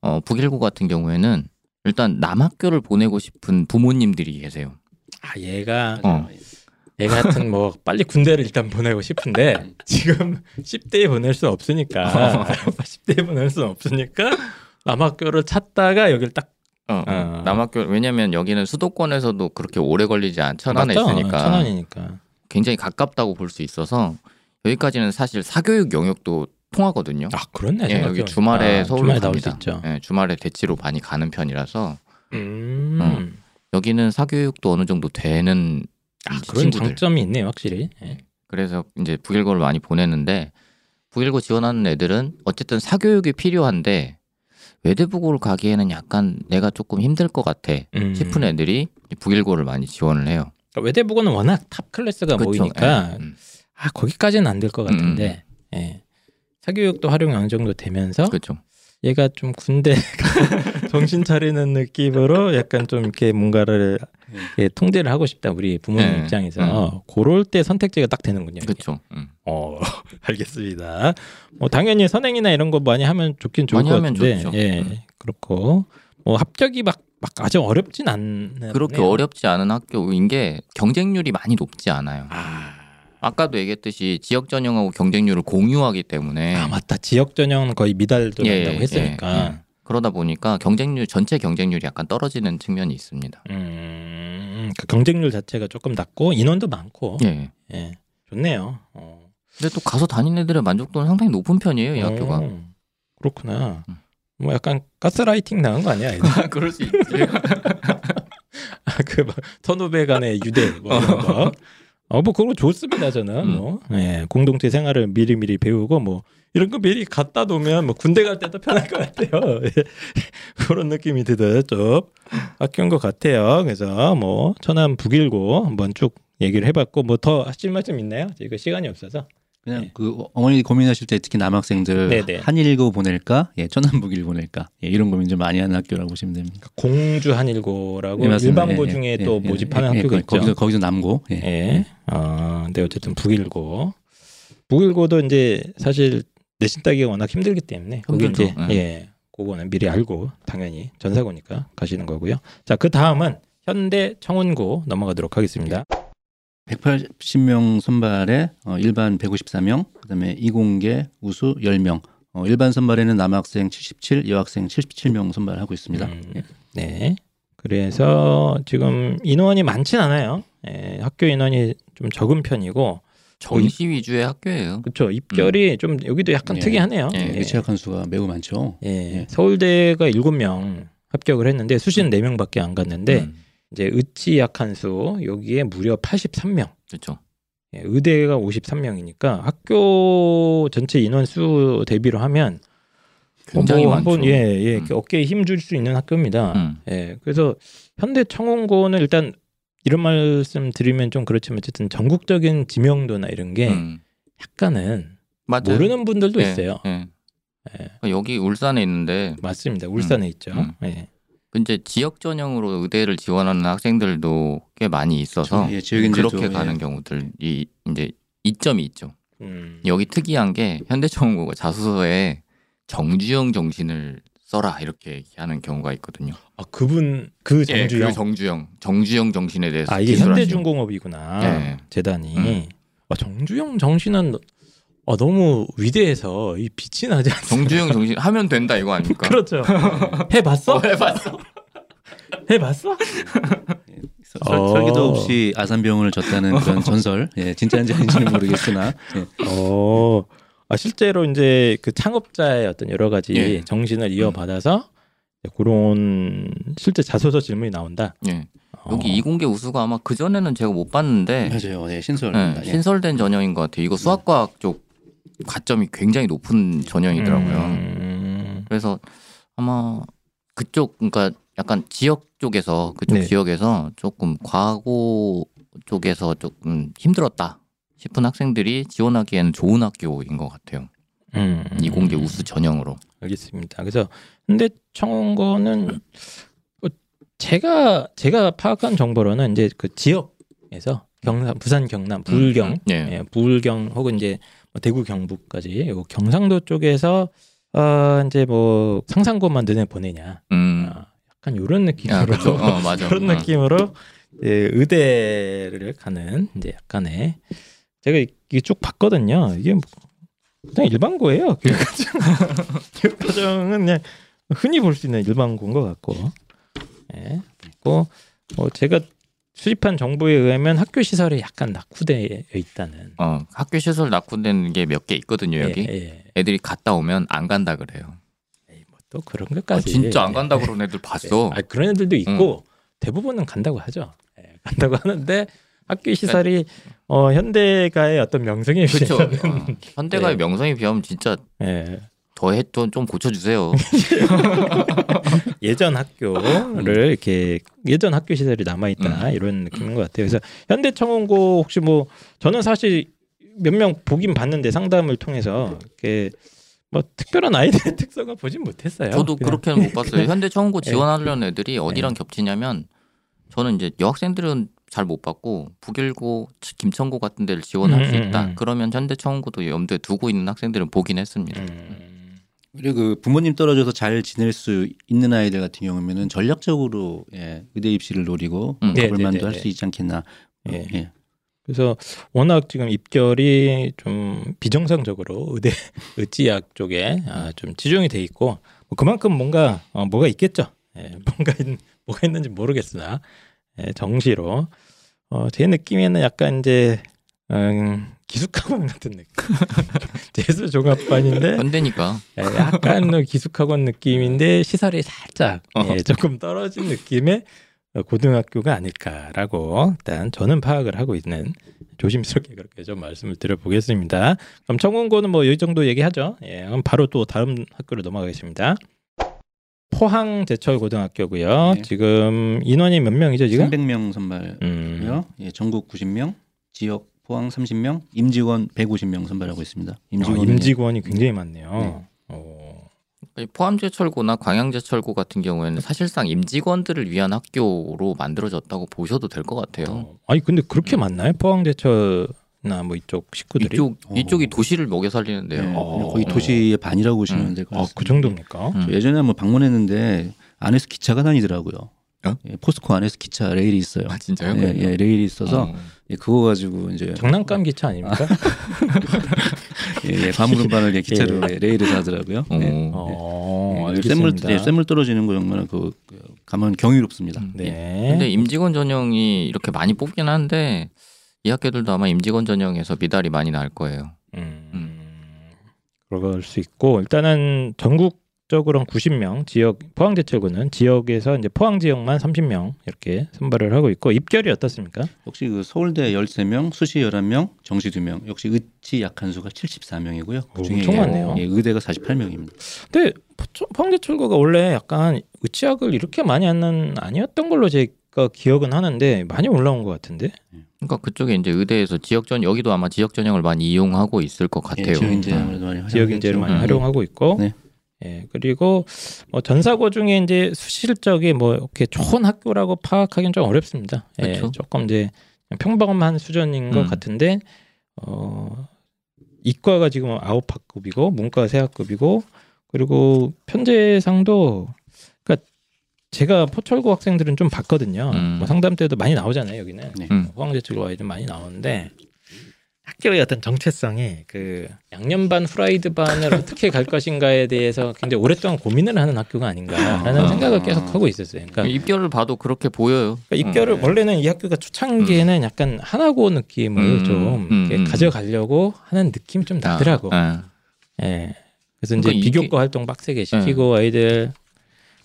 어, 북일고 같은 경우에는 일단 남학교를 보내고 싶은 부모님들이 계세요. 아 얘가 어. 얘 같은 뭐 [laughs] 빨리 군대를 일단 보내고 싶은데 지금 [laughs] 10대에 보낼 수 없으니까 10대에 보낼 수 없으니까 남학교를 찾다가 여기를 딱 어, 어. 남학교 왜냐면 여기는 수도권에서도 그렇게 오래 걸리지 않 천안에 맞죠? 있으니까 천안이니까 굉장히 가깝다고 볼 수 있어서 여기까지는 사실 사교육 영역도 통하거든요. 아 그렇네 예. 여기 주말에 아, 서울로 주말에 갑니다. 있죠. 예, 주말에 대치로 많이 가는 편이라서 음. 어. 여기는 사교육도 어느 정도 되는 아, 그런 친구들. 장점이 있네요 확실히. 예. 그래서 이제 북일고를 많이 보내는데 북일고 지원하는 애들은 어쨌든 사교육이 필요한데 외대부고를 가기에는 약간 내가 조금 힘들 것 같아 음. 싶은 애들이 북일고를 많이 지원을 해요. 그러니까 외대부고는 워낙 탑 클래스가 그쵸? 모이니까 예, 음, 아 거기까지는 안 될 것 같은데 예. 사교육도 활용이 어느 정도 되면서 그렇죠. 얘가 좀 군대 [laughs] 정신 차리는 느낌으로 약간 좀 이렇게 뭔가를 이렇게 통제를 하고 싶다 우리 부모님 네. 입장에서 그럴 때 선택지가 딱 되는군요. 그렇죠. 음. 어 [laughs] 알겠습니다. 뭐 당연히 선행이나 이런 거 많이 하면 좋긴 좋을 많이 것 하면 같은데 좋죠. 예 음. 그렇고 뭐 합격이 막, 막 아주 어렵진 않네요. 그렇게 어렵지 않은 학교인 게 경쟁률이 많이 높지 않아요. 아, 아까도 얘기했듯이 지역 전형하고 경쟁률을 공유하기 때문에 아 맞다 지역 전형은 거의 미달도 예, 난다고 예, 했으니까. 예. 그러다 보니까 경쟁률 전체 경쟁률이 약간 떨어지는 측면이 있습니다. 음, 그 경쟁률 자체가 조금 낮고 인원도 많고 예. 예 좋네요. 어. 근데 또 가서 다니는 애들의 만족도는 상당히 높은 편이에요, 이 학교가. 어, 그렇구나. 음. 뭐 약간 가스라이팅 당한 거 아니야? [laughs] 그럴 수 있지. [laughs] 그막 선후배 간의 유대 뭐 이런 거. 어, 뭐 그런 거 좋습니다 저는. 음. 뭐 예, 공동체 생활을 미리 미리 배우고 뭐 이런 거 미리 갖다 놓으면 뭐 군대 갈 때도 편할 것 같아요. [laughs] 예. 그런 느낌이 드듯 좀 학교인 것 같아요. 그래서 뭐 천안 북일고 한번 쭉 얘기를 해봤고 뭐 더 하실 말씀 있나요? 이거 시간이 없어서. 그냥 네. 그 어머니 고민하실 때 특히 남학생들 네네. 한일고 보낼까, 예, 천안북일 보낼까, 예, 이런 고민 좀 많이 하는 학교라고 보시면 됩니다. 공주 한일고라고 예, 맞습니다. 일반고 예, 중에 예, 또 예, 모집하는 예, 학교가 예, 있죠. 거기서 거기서 남고, 예. 예. 어, 근데 어쨌든 북일고. 북일고도 이제 사실 내신 따기가 워낙 힘들기 때문에 거기. 이제 예. 예. 그거는 미리 알고 당연히 전사고니까 가시는 거고요. 자, 그 다음은 현대 청운고 넘어가도록 하겠습니다. 180명 선발에 어, 일반 154명, 그다음에 이공계 우수 10명. 어, 일반 선발에는 남학생 77, 여학생 77명 선발하고 있습니다. 음, 네. 그래서 지금 인원이 많진 않아요. 예, 학교 인원이 좀 적은 편이고 정시 위주의 학교예요. 그렇죠. 입결이 좀 여기도 약간 예. 특이하네요. 예. 예. 예, 취약한 수가 매우 많죠. 예. 예. 서울대가 7명 합격을 했는데 수시는 4명밖에 안 갔는데 음, 이제 의치 약한 수 여기에 무려 83명. 그렇죠. 예, 의대가 53명이니까 학교 전체 인원 수 대비로 하면 굉장히 뭐 많죠. 한번 예, 예, 음. 어깨에 힘 줄 수 있는 학교입니다. 음. 예, 그래서 현대 청원고는 일단 이런 말씀 드리면 좀 그렇지만 어쨌든 전국적인 지명도나 이런 게 음. 약간은 맞아요. 모르는 분들도 예, 있어요. 예. 예. 여기 울산에 있는데 맞습니다. 울산에 있죠. 음. 예. 이제 지역 전형으로 의대를 지원하는 학생들도 꽤 많이 있어서 예, 지역인재 그렇게 좀, 가는 예. 경우들이 이제 이점이 있죠. 음. 여기 특이한 게 현대청원고가 자소서에 정주영 정신을 써라 이렇게 얘기하는 경우가 있거든요. 아 그분 그 예, 정주영. 그 정주영, 정주영 정신에 대해서 아 이게 기술하시는 현대중공업이구나. 예. 재단이. 음. 아, 정주영 정신은 아, 너무 위대해서 이 빛이 나지 않습니까? 정주영 정신 하면 된다 이거 아닙니까? [laughs] 그렇죠. 해봤어? 어, 해봤어. [laughs] 해봤어? 서- 설, 어. 설계도 없이 아산병원을 졌다는 그런 전설. 예, 진짜인지 아닌지는 모르겠으나 예. 어, 아, 실제로 이제 그 창업자의 어떤 여러 가지 예. 정신을 이어받아서 그런 실제 자소서 질문이 나온다. 예. 여기 어. 이공계 우수가 아마 그 전에는 제가 못 봤는데 맞아요. 예, 신설. 네, 신설된 전형인 것 같아요. 이거 수학과학 쪽 가점이 굉장히 높은 전형이더라고요. 음, 그래서 아마 그쪽 그러니까 약간 지역 쪽에서 그쪽 네. 지역에서 조금 과고 쪽에서 조금 힘들었다 싶은 학생들이 지원하기에는 좋은 학교인 것 같아요. 음, 이공계 우수 전형으로. 알겠습니다. 그래서 근데 청원고는 뭐 제가 제가 파악한 정보로는 이제 그 지역에서 경남, 부산, 경남, 불경, 음, 예. 예, 불경 혹은 이제 뭐 대구, 경북까지 요 경상도 쪽에서 어 이제 뭐 상상고만 눈에 보내냐, 음. 아, 약간 야, 느낌으로 그쵸. 어, [laughs] 맞아. 그런 어. 느낌으로 예, 의대를 가는 이제 약간의 제가 이게 쭉 봤거든요. 이게 뭐 그냥 일반 고예요. [laughs] 교육 과정은 그냥 흔히 볼 수 있는 일반 고인 것 같고, 예, 그리고 뭐 제가 수집한 정보에 의하면 학교 시설이 약간 낙후되어 있다는. 어, 학교 시설 낙후된 게 몇 개 있거든요 여기. 예, 예. 애들이 갔다 오면 안 간다 그래요. 에이, 뭐또 그런 아, 것까지. 진짜 안 예. 간다 그런 애들 봤어. [laughs] 아, 그런 애들도 있고 대부분은 간다고 하죠. 예, 간다고 하는데 학교 시설이 어, 현대가의 어떤 명성에 그렇죠. 비해서는 어, 현대가의 네. 명성에 비하면 진짜 예, 더해좀 고쳐주세요. [laughs] 예전 학교를 이렇게 예전 학교 시설이 남아 있다 이런 느낌인 것 같아요. 그래서 현대청원고 혹시 뭐 저는 사실 몇 명 보긴 봤는데 상담을 통해서 이렇게 뭐 특별한 아이들의 [laughs] 특성을 보진 못했어요. 저도 그냥 그렇게는 못 봤어요. [laughs] 현대 청원고 네. 지원하려는 애들이 어디랑 겹치냐면 저는 이제 여학생들은 잘 못 봤고 북일고, 김천고 같은 데를 지원할 수 음, 음, 있다. 음. 그러면 현대 청원고도 염두에 두고 있는 학생들은 보긴 했습니다. 음, 그리고 그 부모님 떨어져서 잘 지낼 수 있는 아이들 같은 경우면은 전략적으로 예, 의대 입시를 노리고 음. 네, 가볼만도 네, 할 네, 수 있지 않겠나. 예. 예. 그래서 워낙 지금 입결이 좀 비정상적으로 의대 [laughs] 의지학 쪽에 아, 좀 치중이 돼 있고 뭐 그만큼 뭔가 어, 뭐가 있겠죠. 예, [laughs] 뭔가 있, 뭐가 있는지 모르겠으나 예, 정시로 어, 제 느낌에는 약간 이제 음, 기숙학원 같은 느낌. [laughs] 재수 종합반인데 현대니까 예, 약간 뭐 기숙학원 느낌인데 시설이 살짝 예, 어허. 조금 떨어진 느낌의 고등학교가 아닐까라고 일단 저는 파악을 하고 있는 조심스럽게 그렇게 좀 말씀을 드려보겠습니다. 그럼 청운고는 뭐 이 정도 얘기하죠. 예, 그럼 바로 또 다음 학교로 넘어가겠습니다. 포항 제철 고등학교고요. 네. 지금 인원이 몇 명이죠 지금? 300명 선발이고요. 음, 예, 전국 90명, 지역 포항 30명, 임직원 150명 선발하고 있습니다. 어, 임직원 임직원이 굉장히 많네요. 네. 어, 포함제철고나 광양제철고 같은 경우에는 사실상 임직원들을 위한 학교로 만들어졌다고 보셔도 될 것 같아요. 어, 아니 근데 그렇게 많나요? 포항 제철이나 뭐 이쪽 식구들이? 이쪽 어. 이쪽이 도시를 먹여 살리는데요. 예, 어. 거의 도시의 반이라고 보시면 음. 될것 아, 같습니다. 그 정도입니까? 음. 저 예전에 한번 방문했는데 안에서 기차가 다니더라고요. 어? 예, 포스코 안에서 기차 레일이 있어요. 아 진짜요? 예, 예, 레일이 있어서 어. 예, 그거 가지고 이제 장난감 기차 아닙니까? [laughs] 예, 예, 과물 운반을 예, 기차로 예, 레일에서 하더라고요. 어. 예. 어, 예, 샘물. 예, 샘물 떨어지는 거 정말 그, 그 가면 경이롭습니다. 음. 네. 근데 임직원 전형이 이렇게 많이 뽑긴 한데 이 학교들도 아마 임직원 전형에서 미달이 많이 날 거예요. 음, 그럴 수 있고 일단은 전국 적으로 한 90명 지역 포항제철구는 지역에서 이제 포항 지역만 30명 이렇게 선발을 하고 있고 입결이 어떻습니까? 혹시 그 서울대 13명, 수시 11명, 정시 2명, 역시 의치 약한 수가 74명이고요. 오, 엄청 많네요. 예, 의대가 48명입니다. 근데 포- 포항제철구가 원래 약간 의치학을 이렇게 많이 하는 아니었던 걸로 제가 기억은 하는데 많이 올라온 것 같은데. 그러니까 그쪽에 이제 의대에서 지역 전 여기도 아마 지역 전형을 많이 이용하고 있을 것 같아요. 예, 지역 인재 음. 지역 인재를 많이 음. 활용하고 있고, 네. 예 그리고 뭐 전사고 중에 이제 수실적이 뭐 이렇게 좋은 학교라고 파악하기는 좀 어렵습니다. 예, 그쵸. 조금 이제 평범한 수준인 것 음. 같은데, 어 이과가 지금 아홉 학급이고 문과 세 학급이고 그리고 편제상도 그러니까 제가 포철고 학생들은 좀 봤거든요. 음. 뭐 상담 때도 많이 나오잖아요 여기는. 네. 음. 포항제철고 아이들 많이 나오는데 학교의 어떤 정체성이 그 양념 반 후라이드 반을 어떻게 갈 것인가에 대해서 굉장히 오랫동안 고민을 하는 학교가 아닌가라는 아. 생각을 계속 하고 있었어요. 그러니까 입결을 봐도 그렇게 보여요. 그러니까 입결을 음. 원래는 이 학교가 초창기에는 약간 하나고 느낌을 음, 좀 음, 음. 가져가려고 하는 느낌 이 좀 나더라고. 아, 예. 그래서 이제 그러니까 이게- 비교과 활동 빡세게 시키고 아이들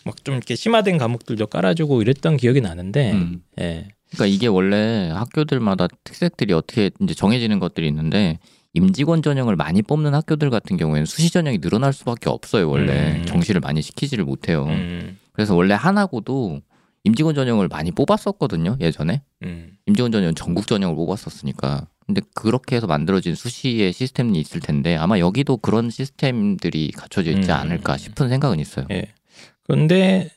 막 좀 이렇게 심화된 과목들도 깔아주고 이랬던 기억이 나는데, 음. 예. 그러니까 이게 원래 학교들마다 특색들이 어떻게 이제 정해지는 것들이 있는데 임직원 전형을 많이 뽑는 학교들 같은 경우에는 수시 전형이 늘어날 수밖에 없어요. 원래 음. 정시를 많이 시키지를 못해요. 음, 그래서 원래 하나고도 임직원 전형을 많이 뽑았었거든요. 예전에 음, 임직원 전형 전국 전형을 뽑았었으니까. 근데 그렇게 해서 만들어진 수시의 시스템이 있을 텐데 아마 여기도 그런 시스템들이 갖춰져 있지 음. 않을까 싶은 생각은 있어요. 예. 그런데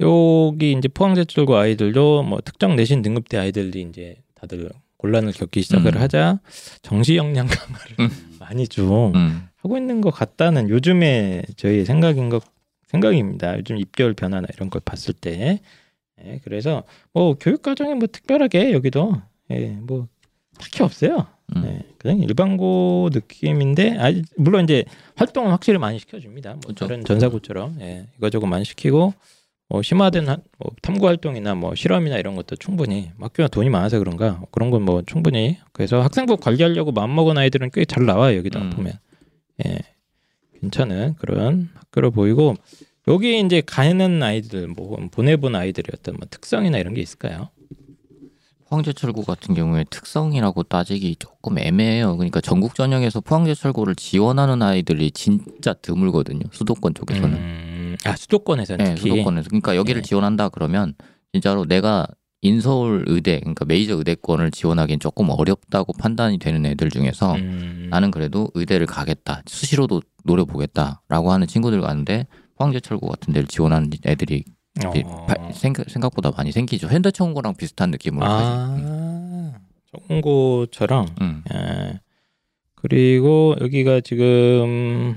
여기 이제 포항제철고 아이들도 뭐 특정 내신 등급대 아이들이 이제 다들 곤란을 겪기 시작을 음. 하자 정시 역량 강화를 음. 많이 좀 음. 하고 있는 것 같다는 요즘의 저희 생각인 것 생각입니다. 요즘 입결 변화나 이런 걸 봤을 때, 예, 그래서 뭐 교육 과정에 뭐 특별하게 여기도 예, 뭐 딱히 없어요. 음. 예, 그냥 일반고 느낌인데, 아, 물론 이제 활동은 확실히 많이 시켜줍니다. 뭐 그렇죠. 다른 전사고처럼 예, 이거저거 많이 시키고. 뭐 심화된 한- 뭐 탐구 활동이나 뭐 실험이나 이런 것도 충분히 학교가 돈이 많아서 그런가 그런 건 뭐 충분히 그래서 학생부 관리하려고 마음먹은 아이들은 꽤 잘 나와요 여기다 음. 보면 예 괜찮은 그런 학교로 보이고 여기 이제 가는 아이들 뭐 보내본 아이들의 어떤 뭐 특성이나 이런 게 있을까요? 포항제철고 같은 경우에 특성이라고 따지기 조금 애매해요. 그러니까 전국 전형에서 포항제철고를 지원하는 아이들이 진짜 드물거든요. 수도권 쪽에서는. 음, 아 수도권에서는 네, 특히 수도권에서. 그러니까 여기를 네. 지원한다 그러면 진짜로 내가 인서울 의대, 그러니까 메이저 의대권을 지원하기엔 조금 어렵다고 판단이 되는 애들 중에서 음, 나는 그래도 의대를 가겠다, 수시로도 노려보겠다라고 하는 친구들 가는데 포항제철고 같은 데를 지원하는 애들이 어. 생각, 생각보다 많이 생기죠. 현대청고랑 비슷한 느낌으로. 아 정고처럼 음. 예. 그리고 여기가 지금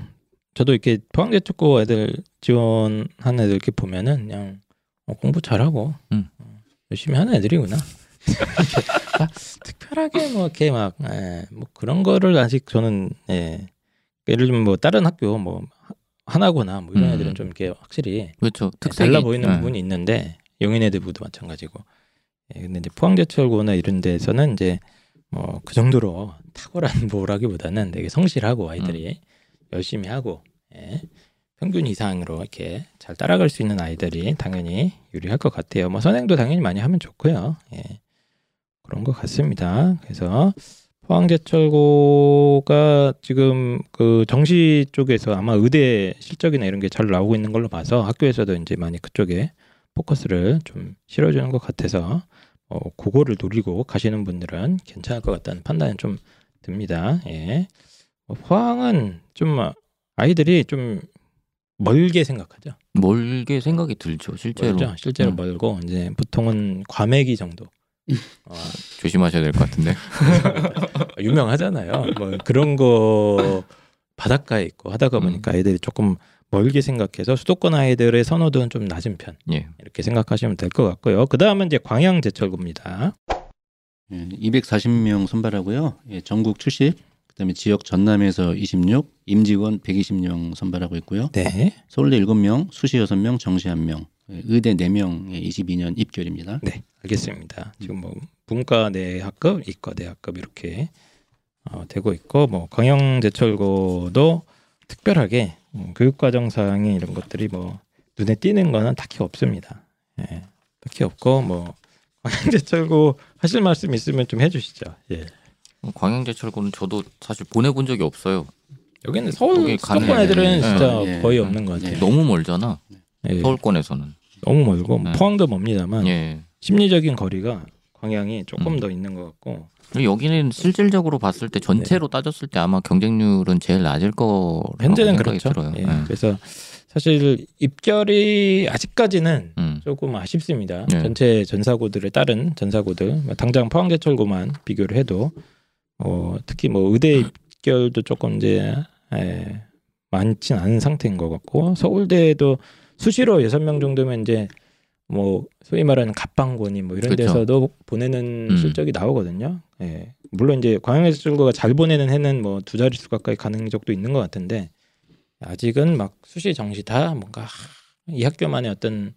저도 이렇게 포항제축고 애들 지원하는 애들 이렇게 보면은 그냥 어, 공부 잘하고 음. 어, 열심히 하는 애들이구나. [laughs] 아, 특별하게 뭐 이렇게 막 예, 뭐 그런 거를 아직 저는 예. 예를 들면 뭐 다른 학교 뭐 하- 하나거나 뭐 이런 음. 애들은 좀 이렇게 확실히 그렇죠. 네, 특색이 달라 보이는 네. 부분이 있는데 영인애들부도 마찬가지고. 예, 근데 이제 포항제철고나 이런 데서는 이제 뭐 그 정도로 탁월한 [laughs] 뭐라기보다는 되게 성실하고 아이들이 열심히 하고 예, 평균 이상으로 이렇게 잘 따라갈 수 있는 아이들이 당연히 유리할 것 같아요. 뭐 선행도 당연히 많이 하면 좋고요. 예, 그런 것 같습니다. 그래서 포항제철고가 지금 그 정시 쪽에서 아마 의대 실적이나 이런 게 잘 나오고 있는 걸로 봐서 학교에서도 이제 많이 그쪽에 포커스를 좀 실어주는 것 같아서 어, 그거를 노리고 가시는 분들은 괜찮을 것 같다는 판단이 좀 듭니다. 예. 어, 포항은 좀 아이들이 좀 멀게 생각하죠. 멀게 생각이 들죠. 실제로 멀죠? 실제로 음. 멀고 이제 보통은 과메기 정도. 어, [laughs] 조심하셔야 될 것 같은데. [laughs] 유명하잖아요. 뭐 그런 거 바닷가에 있고 하다가 음. 보니까 아이들이 조금 멀게 생각해서 수도권 아이들의 선호도는 좀 낮은 편 예. 이렇게 생각하시면 될 것 같고요. 그 다음은 이제 광양제철고입니다. 예, 240명 선발하고요. 예, 전국 70, 그다음에 지역 전남에서 26, 임직원 120명 선발하고 있고요. 네, 서울대 7명, 수시 6명, 정시 1명, 예, 의대 4명, 예, 22년 입결입니다. 네, 알겠습니다. 지금 뭐 문과 내학급, 이과 내학급 이렇게 어, 되고 있고 뭐 광양제철고도 특별하게 음, 교육과정 사항이 이런 것들이 뭐 눈에 띄는 거는 딱히 없습니다. 예, 딱히 없고 뭐 [laughs] 광양제철고 하실 말씀 있으면 좀 해주시죠. 예. 광양제철고는 저도 사실 보내본 적이 없어요. 여기는 서울 수도권. 애들은 예. 진짜 예. 거의 없는 것 같아요. 예. 너무 멀잖아. 예, 서울권에서는. 너무 멀고 뭐 네. 포항도 멉니다만 예. 심리적인 거리가 광양이 조금 음. 더 있는 것 같고 여기는 실질적으로 봤을 때 전체로 따졌을 때 아마 경쟁률은 제일 낮을 거라고 현재는 생각이 그렇죠. 들어요. 예. 예. 그래서 사실 입결이 아직까지는 음. 조금 아쉽습니다. 네. 전체 전사고들의 다른 전사고들 뭐 당장 포항제철고만 비교를 해도 어, 특히 뭐 의대 입결도 조금 이제 에, 많진 않은 상태인 것 같고 서울대도 수시로 여섯 명 정도면 이제 뭐 소위 말하는 갑방고니 뭐 이런 그렇죠. 데서도 보내는 음. 실적이 나오거든요. 예. 물론 이제 광역예술고가 잘 보내는 해는 뭐 두 자릿수 가까이 가는 적도 있는 것 같은데 아직은 막 수시 정시 다 뭔가 이 학교만의 어떤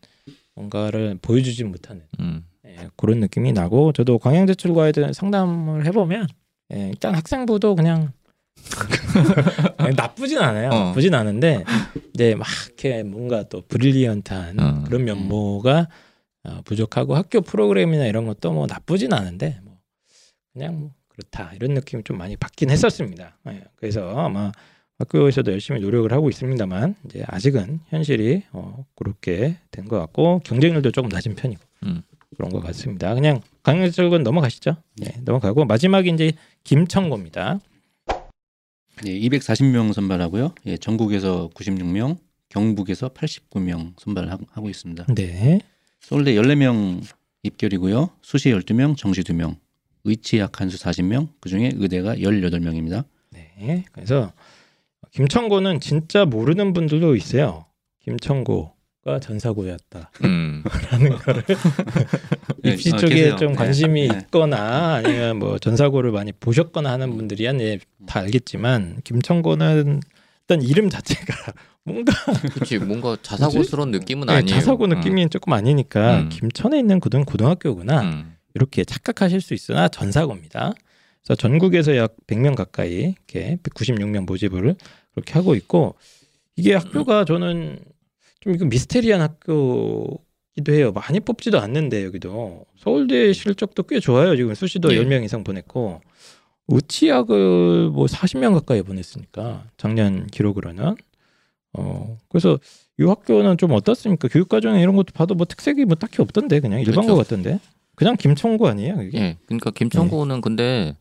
뭔가를 보여주지 못하는 음. 예, 그런 느낌이 나고 저도 광양제출과에 대한 상담을 해보면 예, 일단 학생부도 그냥 [laughs] 나쁘진 않아요. 어. 나쁘진 않은데 이제 막 이렇게 뭔가 또 브릴리언트한 어. 그런 면모가 어, 부족하고 학교 프로그램이나 이런 것도 뭐 나쁘진 않은데 뭐 그냥 뭐 그렇다 이런 느낌이 좀 많이 받긴 했었습니다. 예, 그래서 아마 학교에서도 열심히 노력을 하고 있습니다만 이제 아직은 현실이 어, 그렇게 된 것 같고 경쟁률도 조금 낮은 편이고 음. 그런 것 같습니다. 그냥 강력적은 넘어가시죠. 네, 넘어가고 마지막이 이제 김청고입니다. 예, 240명 선발하고요. 예, 전국에서 96명, 경북에서 89명 선발하고 있습니다. 네. 서울대 14명 입결이고요. 수시 12명, 정시 2명, 의치학 한수 40명, 그중에 의대가 18명입니다. 네. 그래서 김청고는 진짜 모르는 분들도 있어요. 김청고 가 전사고였다. 음. [laughs] 라는 거를 네, [laughs] 입시 어, 쪽에 계세요. 좀 네. 관심이 네. 있거나 아니면 뭐 전사고를 많이 보셨거나 하는 분들이야 네, 다 알겠지만 김청고는 일단 이름 자체가 [laughs] 뭔가 그렇지 뭔가 자사고스러운 느낌은 네, 아니에요. 자사고 느낌이 조금 아니니까 음. 김천에 있는 고등 고등학교구나 음. 이렇게 착각하실 수 있으나 전사고입니다. 그래서 전국에서 약 100명 가까이 이렇게 196명 모집을 그렇게 하고 있고 이게 학교가 저는 좀 이거 미스테리한 학교기도 해요. 많이 뽑지도 않는데 여기도 서울대 실적도 꽤 좋아요. 지금 수시도 예. 10명 이상 보냈고 우치학을 뭐 40명 가까이 보냈으니까 작년 기록으로는 어 그래서 이 학교는 좀 어떻습니까? 교육 과정 이런 것도 봐도 뭐 특색이 뭐 딱히 없던데 그냥 일반 거 그렇죠. 같던데 그냥 김청구 아니에요 이게? 예, 그러니까 김천고는 근데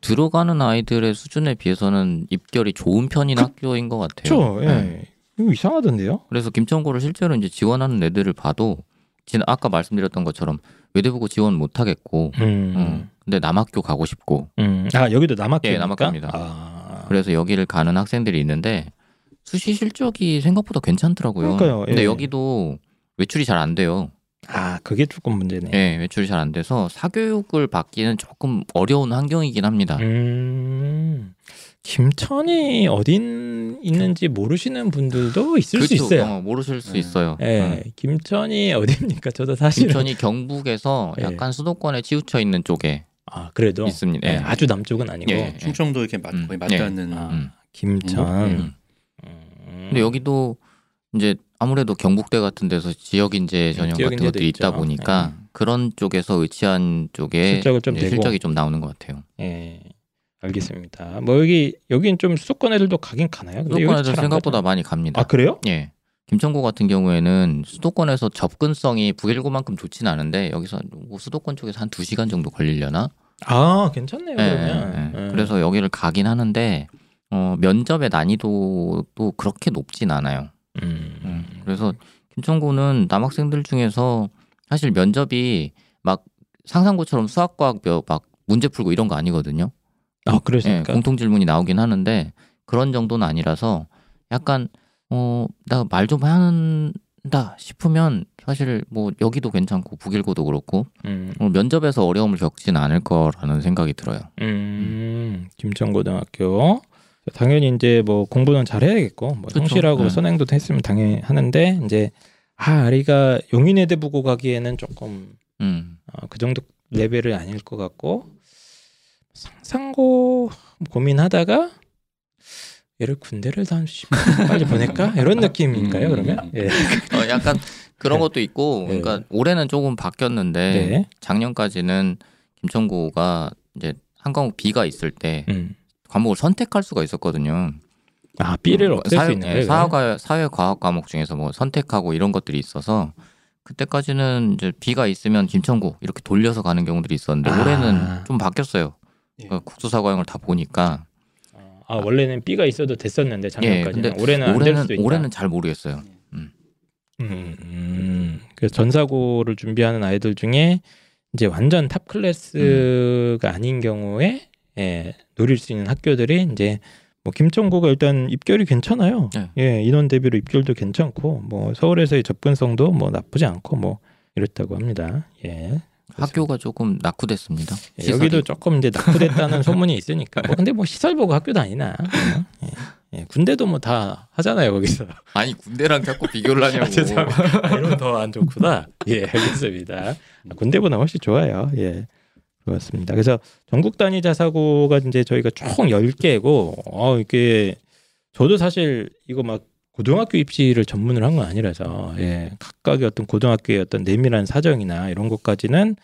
들어가는 아이들의 수준에 비해서는 입결이 좋은 편인 학교인 것 같아요. 그렇죠. 예. 예. 이거 이상하던데요? 그래서 김천고를 실제로 이제 지원하는 애들을 봐도 지금 아까 말씀드렸던 것처럼 외대부고 지원 못 하겠고, 음. 음, 근데 남학교 가고 싶고, 음. 아 여기도 남학교입니까? 예, 남학교입니다. 아. 그래서 여기를 가는 학생들이 있는데 수시 실적이 생각보다 괜찮더라고요. 그러니까요, 근데 예. 여기도 외출이 잘 안 돼요. 아 그게 조금 문제네. 예, 외출이 잘 안 돼서 사교육을 받기는 조금 어려운 환경이긴 합니다. 음. 김천이 어딘 있는지 모르시는 분들도 있을 수 그렇죠. 있어요. 어, 모르실 수 네. 있어요. 예, 어. 김천이 어디입니까? 저도 사실은 김천이 경북에서 [laughs] 예. 약간 수도권에 치우쳐 있는 쪽에 아 그래도 있습니다. 예, 예. 아주 남쪽은 아니고 예. 충청도 이렇게 맞, 음. 거의 예. 맞닿는 아, 음. 김천. 음. 음. 근데 여기도 이제 아무래도 경북대 같은 데서 지역 인재 전형 지역 같은 것들이 있다 있죠. 보니까 그런 쪽에서 의치한 쪽에 실적을 좀. 실적이 좀 나오는 것 같아요. 예. 알겠습니다. 뭐 여기 여긴 좀 수도권 애들도 가긴 가나요? 수도권 애들 생각보다? 많이 갑니다. 아 그래요? 예. 김천고 같은 경우에는 수도권에서 접근성이 북일고만큼 좋진 않은데 여기서 뭐 수도권 쪽에서 한 2시간 정도 걸리려나? 아 괜찮네요. 예, 그러면 예, 예. 예. 그래서 여기를 가긴 하는데 어, 면접의 난이도도 그렇게 높진 않아요. 음. 음, 그래서 김천고는 남학생들 중에서 사실 면접이 막 상상고처럼 수학과학 몇- 막 문제 풀고 이런 거 아니거든요. 아 예, 그러십니까? 공통 질문이 나오긴 하는데 그런 정도는 아니라서 약간 어 나 말 좀 한다 싶으면 사실 뭐 여기도 괜찮고 북일고도 그렇고 음. 어, 면접에서 어려움을 겪진 않을 거라는 생각이 들어요. 음. 김천고등학교 당연히 이제 뭐 공부는 잘 해야겠고 뭐. 성실하고 네. 선행도 했으면 당연히 하는데 이제 아 아리가 용인외대 보고 가기에는 조금 음. 어, 그 정도 레벨은 아닐 것 같고 상상고 고민하다가 얘를 군대를 다시 빨리 보낼까 이런 느낌인가요 음. 그러면? 예. [laughs] 어, 약간 그런 것도 있고 네. 그러니까 올해는 조금 바뀌었는데 네. 작년까지는 김천고가 이제 한 과목 B가 있을 때 음. 과목을 선택할 수가 있었거든요. 아 B를 뭐 없앨 사회, 수 있는 예, 거예요? 사회과 사회 과학 과목 중에서 뭐 선택하고 이런 것들이 있어서 그때까지는 이제 B가 있으면 김천고 이렇게 돌려서 가는 경우들이 있었는데 아. 올해는 좀 바뀌었어요. 예. 그러니까 국수사과영을 다 보니까 아 원래는 B가 있어도 됐었는데 작년까지는 예, 올해는 올해는. 올해는 잘 모르겠어요. 음, 음. 그래서 전사고를 준비하는 아이들 중에 이제 완전 탑 클래스가 아닌 경우에 예, 노릴 수 있는 학교들이 이제 뭐 김천고가 일단 입결이 괜찮아요. 네. 예, 인원 대비로 입결도 괜찮고 뭐 서울에서의 접근성도 뭐 나쁘지 않고 뭐 이렇다고 합니다. 예. 학교가 조금 낙후됐습니다. 예. 여기도 조금 이제 낙후됐다는 [laughs] 소문이 있으니까. 뭐 근데 뭐 시설 보고 학교 다니나. 어? 예. 예, 군대도 뭐 다 하잖아요 거기서. 아니 군대랑 자꾸 비교를 [laughs] 하냐고. 아, 죄송합니다. 이러면 더안 좋구나. 예, 알겠습니다. 군대보다 훨씬 좋아요. 예. 그렇습니다. 그래서 전국 단위 자사고가 이제 저희가 총 10개고 어 이게 저도 사실 이거 막 고등학교 입시를 전문을 한 건 아니라서 예. 각각의 어떤 고등학교의 어떤 내밀한 사정이나 이런 것까지는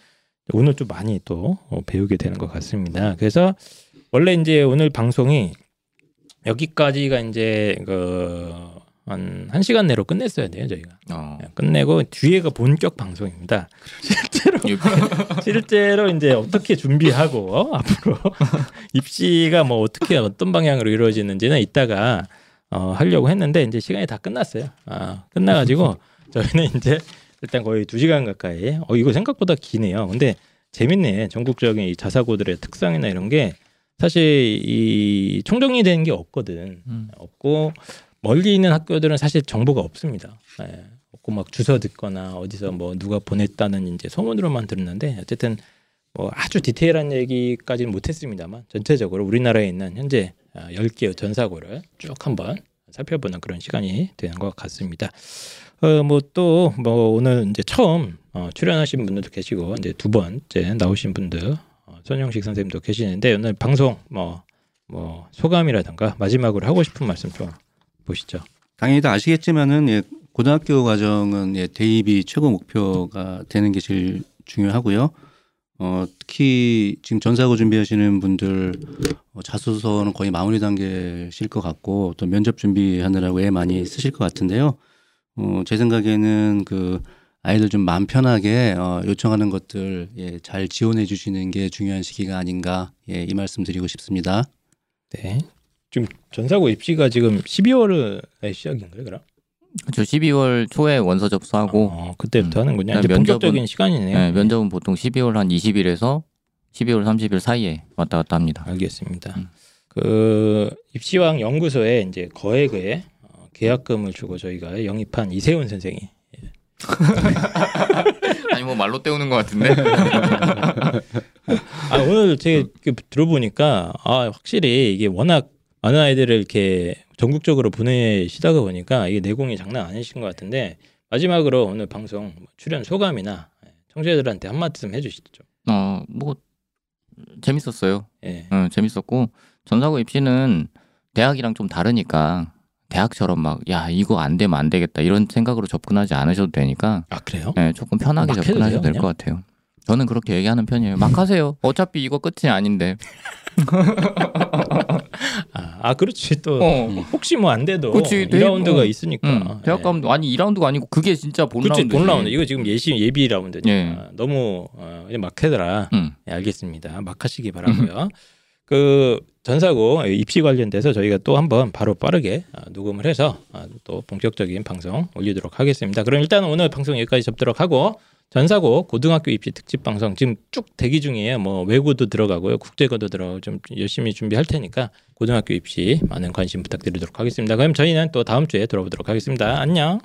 오늘 좀 많이 또 어, 배우게 되는 것 같습니다. 그래서 원래 이제 오늘 방송이 여기까지가 이제 그한 1시간 내로 끝냈어야 돼요, 저희가. 어. 예, 끝내고 뒤에가 본격 방송입니다. 실제로 [laughs] 실제로 이제 어떻게 준비하고 어? [laughs] 앞으로 입시가 뭐 어떻게 어떤 방향으로 이루어지는지는 이따가 어, 하려고 했는데 이제 시간이 다 끝났어요. 아, 끝나가지고 [laughs] 저희는 이제 일단 거의 두 시간 가까이. 어 이거 생각보다 기네요. 근데 재밌네. 전국적인 이 자사고들의 특성이나 이런 게 사실 이 총정리 되는 게 없거든. 음. 없고 멀리 있는 학교들은 사실 정보가 없습니다. 예. 없고 막 주소 듣거나 어디서 뭐 누가 보냈다는 이제 소문으로만 들었는데 어쨌든 뭐 아주 디테일한 얘기까지는 못했습니다만 전체적으로 우리나라에 있는 현재 10개의 전사고를 쭉 한번 살펴보는 그런 시간이 되는 것 같습니다. 어뭐또뭐 오늘 이제 처음 어, 출연하신 분들도 계시고 이제 두 번째 나오신 분들 어, 손영식 선생님도 계시는데 오늘 방송 뭐뭐 소감이라든가 마지막으로 하고 싶은 말씀 좀 보시죠. 당연히 다 아시겠지만은 예, 고등학교 과정은 예, 대입이 최고 목표가 되는 게 제일 중요하고요. 어, 특히 지금 전사고 준비하시는 분들 어, 자소서는 거의 마무리 단계실 것 같고 또 면접 준비하느라고 애 많이 쓰실 것 같은데요. 어, 제 생각에는 그 아이들 좀 마음 편하게 어, 요청하는 것들 예, 잘 지원해 주시는 게 중요한 시기가 아닌가 예, 이 말씀 드리고 싶습니다. 네. 지금 전사고 입시가 지금 12월에 시작인가요, 그럼? 저 12월 초에 원서 접수하고 어, 그때부터 음. 하는군요. 이제 면접은- 본격적인 시간이네요. 네, 면접은 보통 12월 한 20일에서 12월 30일 사이에 왔다 갔다 합니다. 알겠습니다. 음. 그 입시왕 연구소에 이제 거액의 어, 계약금을 주고 저희가 영입한 이세훈 선생이 [laughs] 아니 뭐 말로 때우는 것 같은데. [laughs] 아 오늘 제가 그 들어보니까 아 확실히 이게 워낙 많은 아이들을 이렇게 전국적으로 보내시다가 보니까 이게 내공이 장난 아니신 것 같은데 마지막으로 오늘 방송 출연 소감이나 청취자들한테 한 말씀 해주시죠. 어뭐 재밌었어요. 예. 어, 재밌었고 전사고 입시는 대학이랑 좀 다르니까 대학처럼 막 야 이거 안 되면 안 되겠다 이런 생각으로 접근하지 않으셔도 되니까 아 그래요? 네, 조금 편하게 접근하셔도 될 것 같아요. 저는 그렇게 얘기하는 편이에요. 막 하세요. 어차피 이거 끝이 아닌데. [laughs] 아, 아 그렇지 또 어. 혹시 뭐 안 돼도 그치, 2라운드가 어. 있으니까. 응. 대학 가면 아니 2라운드가 아니고 그게 진짜 본 그렇지 라운드. 본 라운드 이거 지금 예시 예비 라운드니까 예. 너무 어, 막 해더라. 응. 네, 알겠습니다. 막 하시기 바라고요. 그 전사고 입시 관련돼서 저희가 또 한번 바로 빠르게 아, 녹음을 해서 아, 또 본격적인 방송 올리도록 하겠습니다. 그럼 일단 오늘 방송 여기까지 접도록 하고 전사고 고등학교 입시 특집 방송 지금 쭉 대기 중이에요. 뭐 외고도 들어가고요, 국제고도 들어가고 좀 열심히 준비할 테니까 고등학교 입시 많은 관심 부탁드리도록 하겠습니다. 그럼 저희는 또 다음 주에 돌아보도록 하겠습니다. 안녕.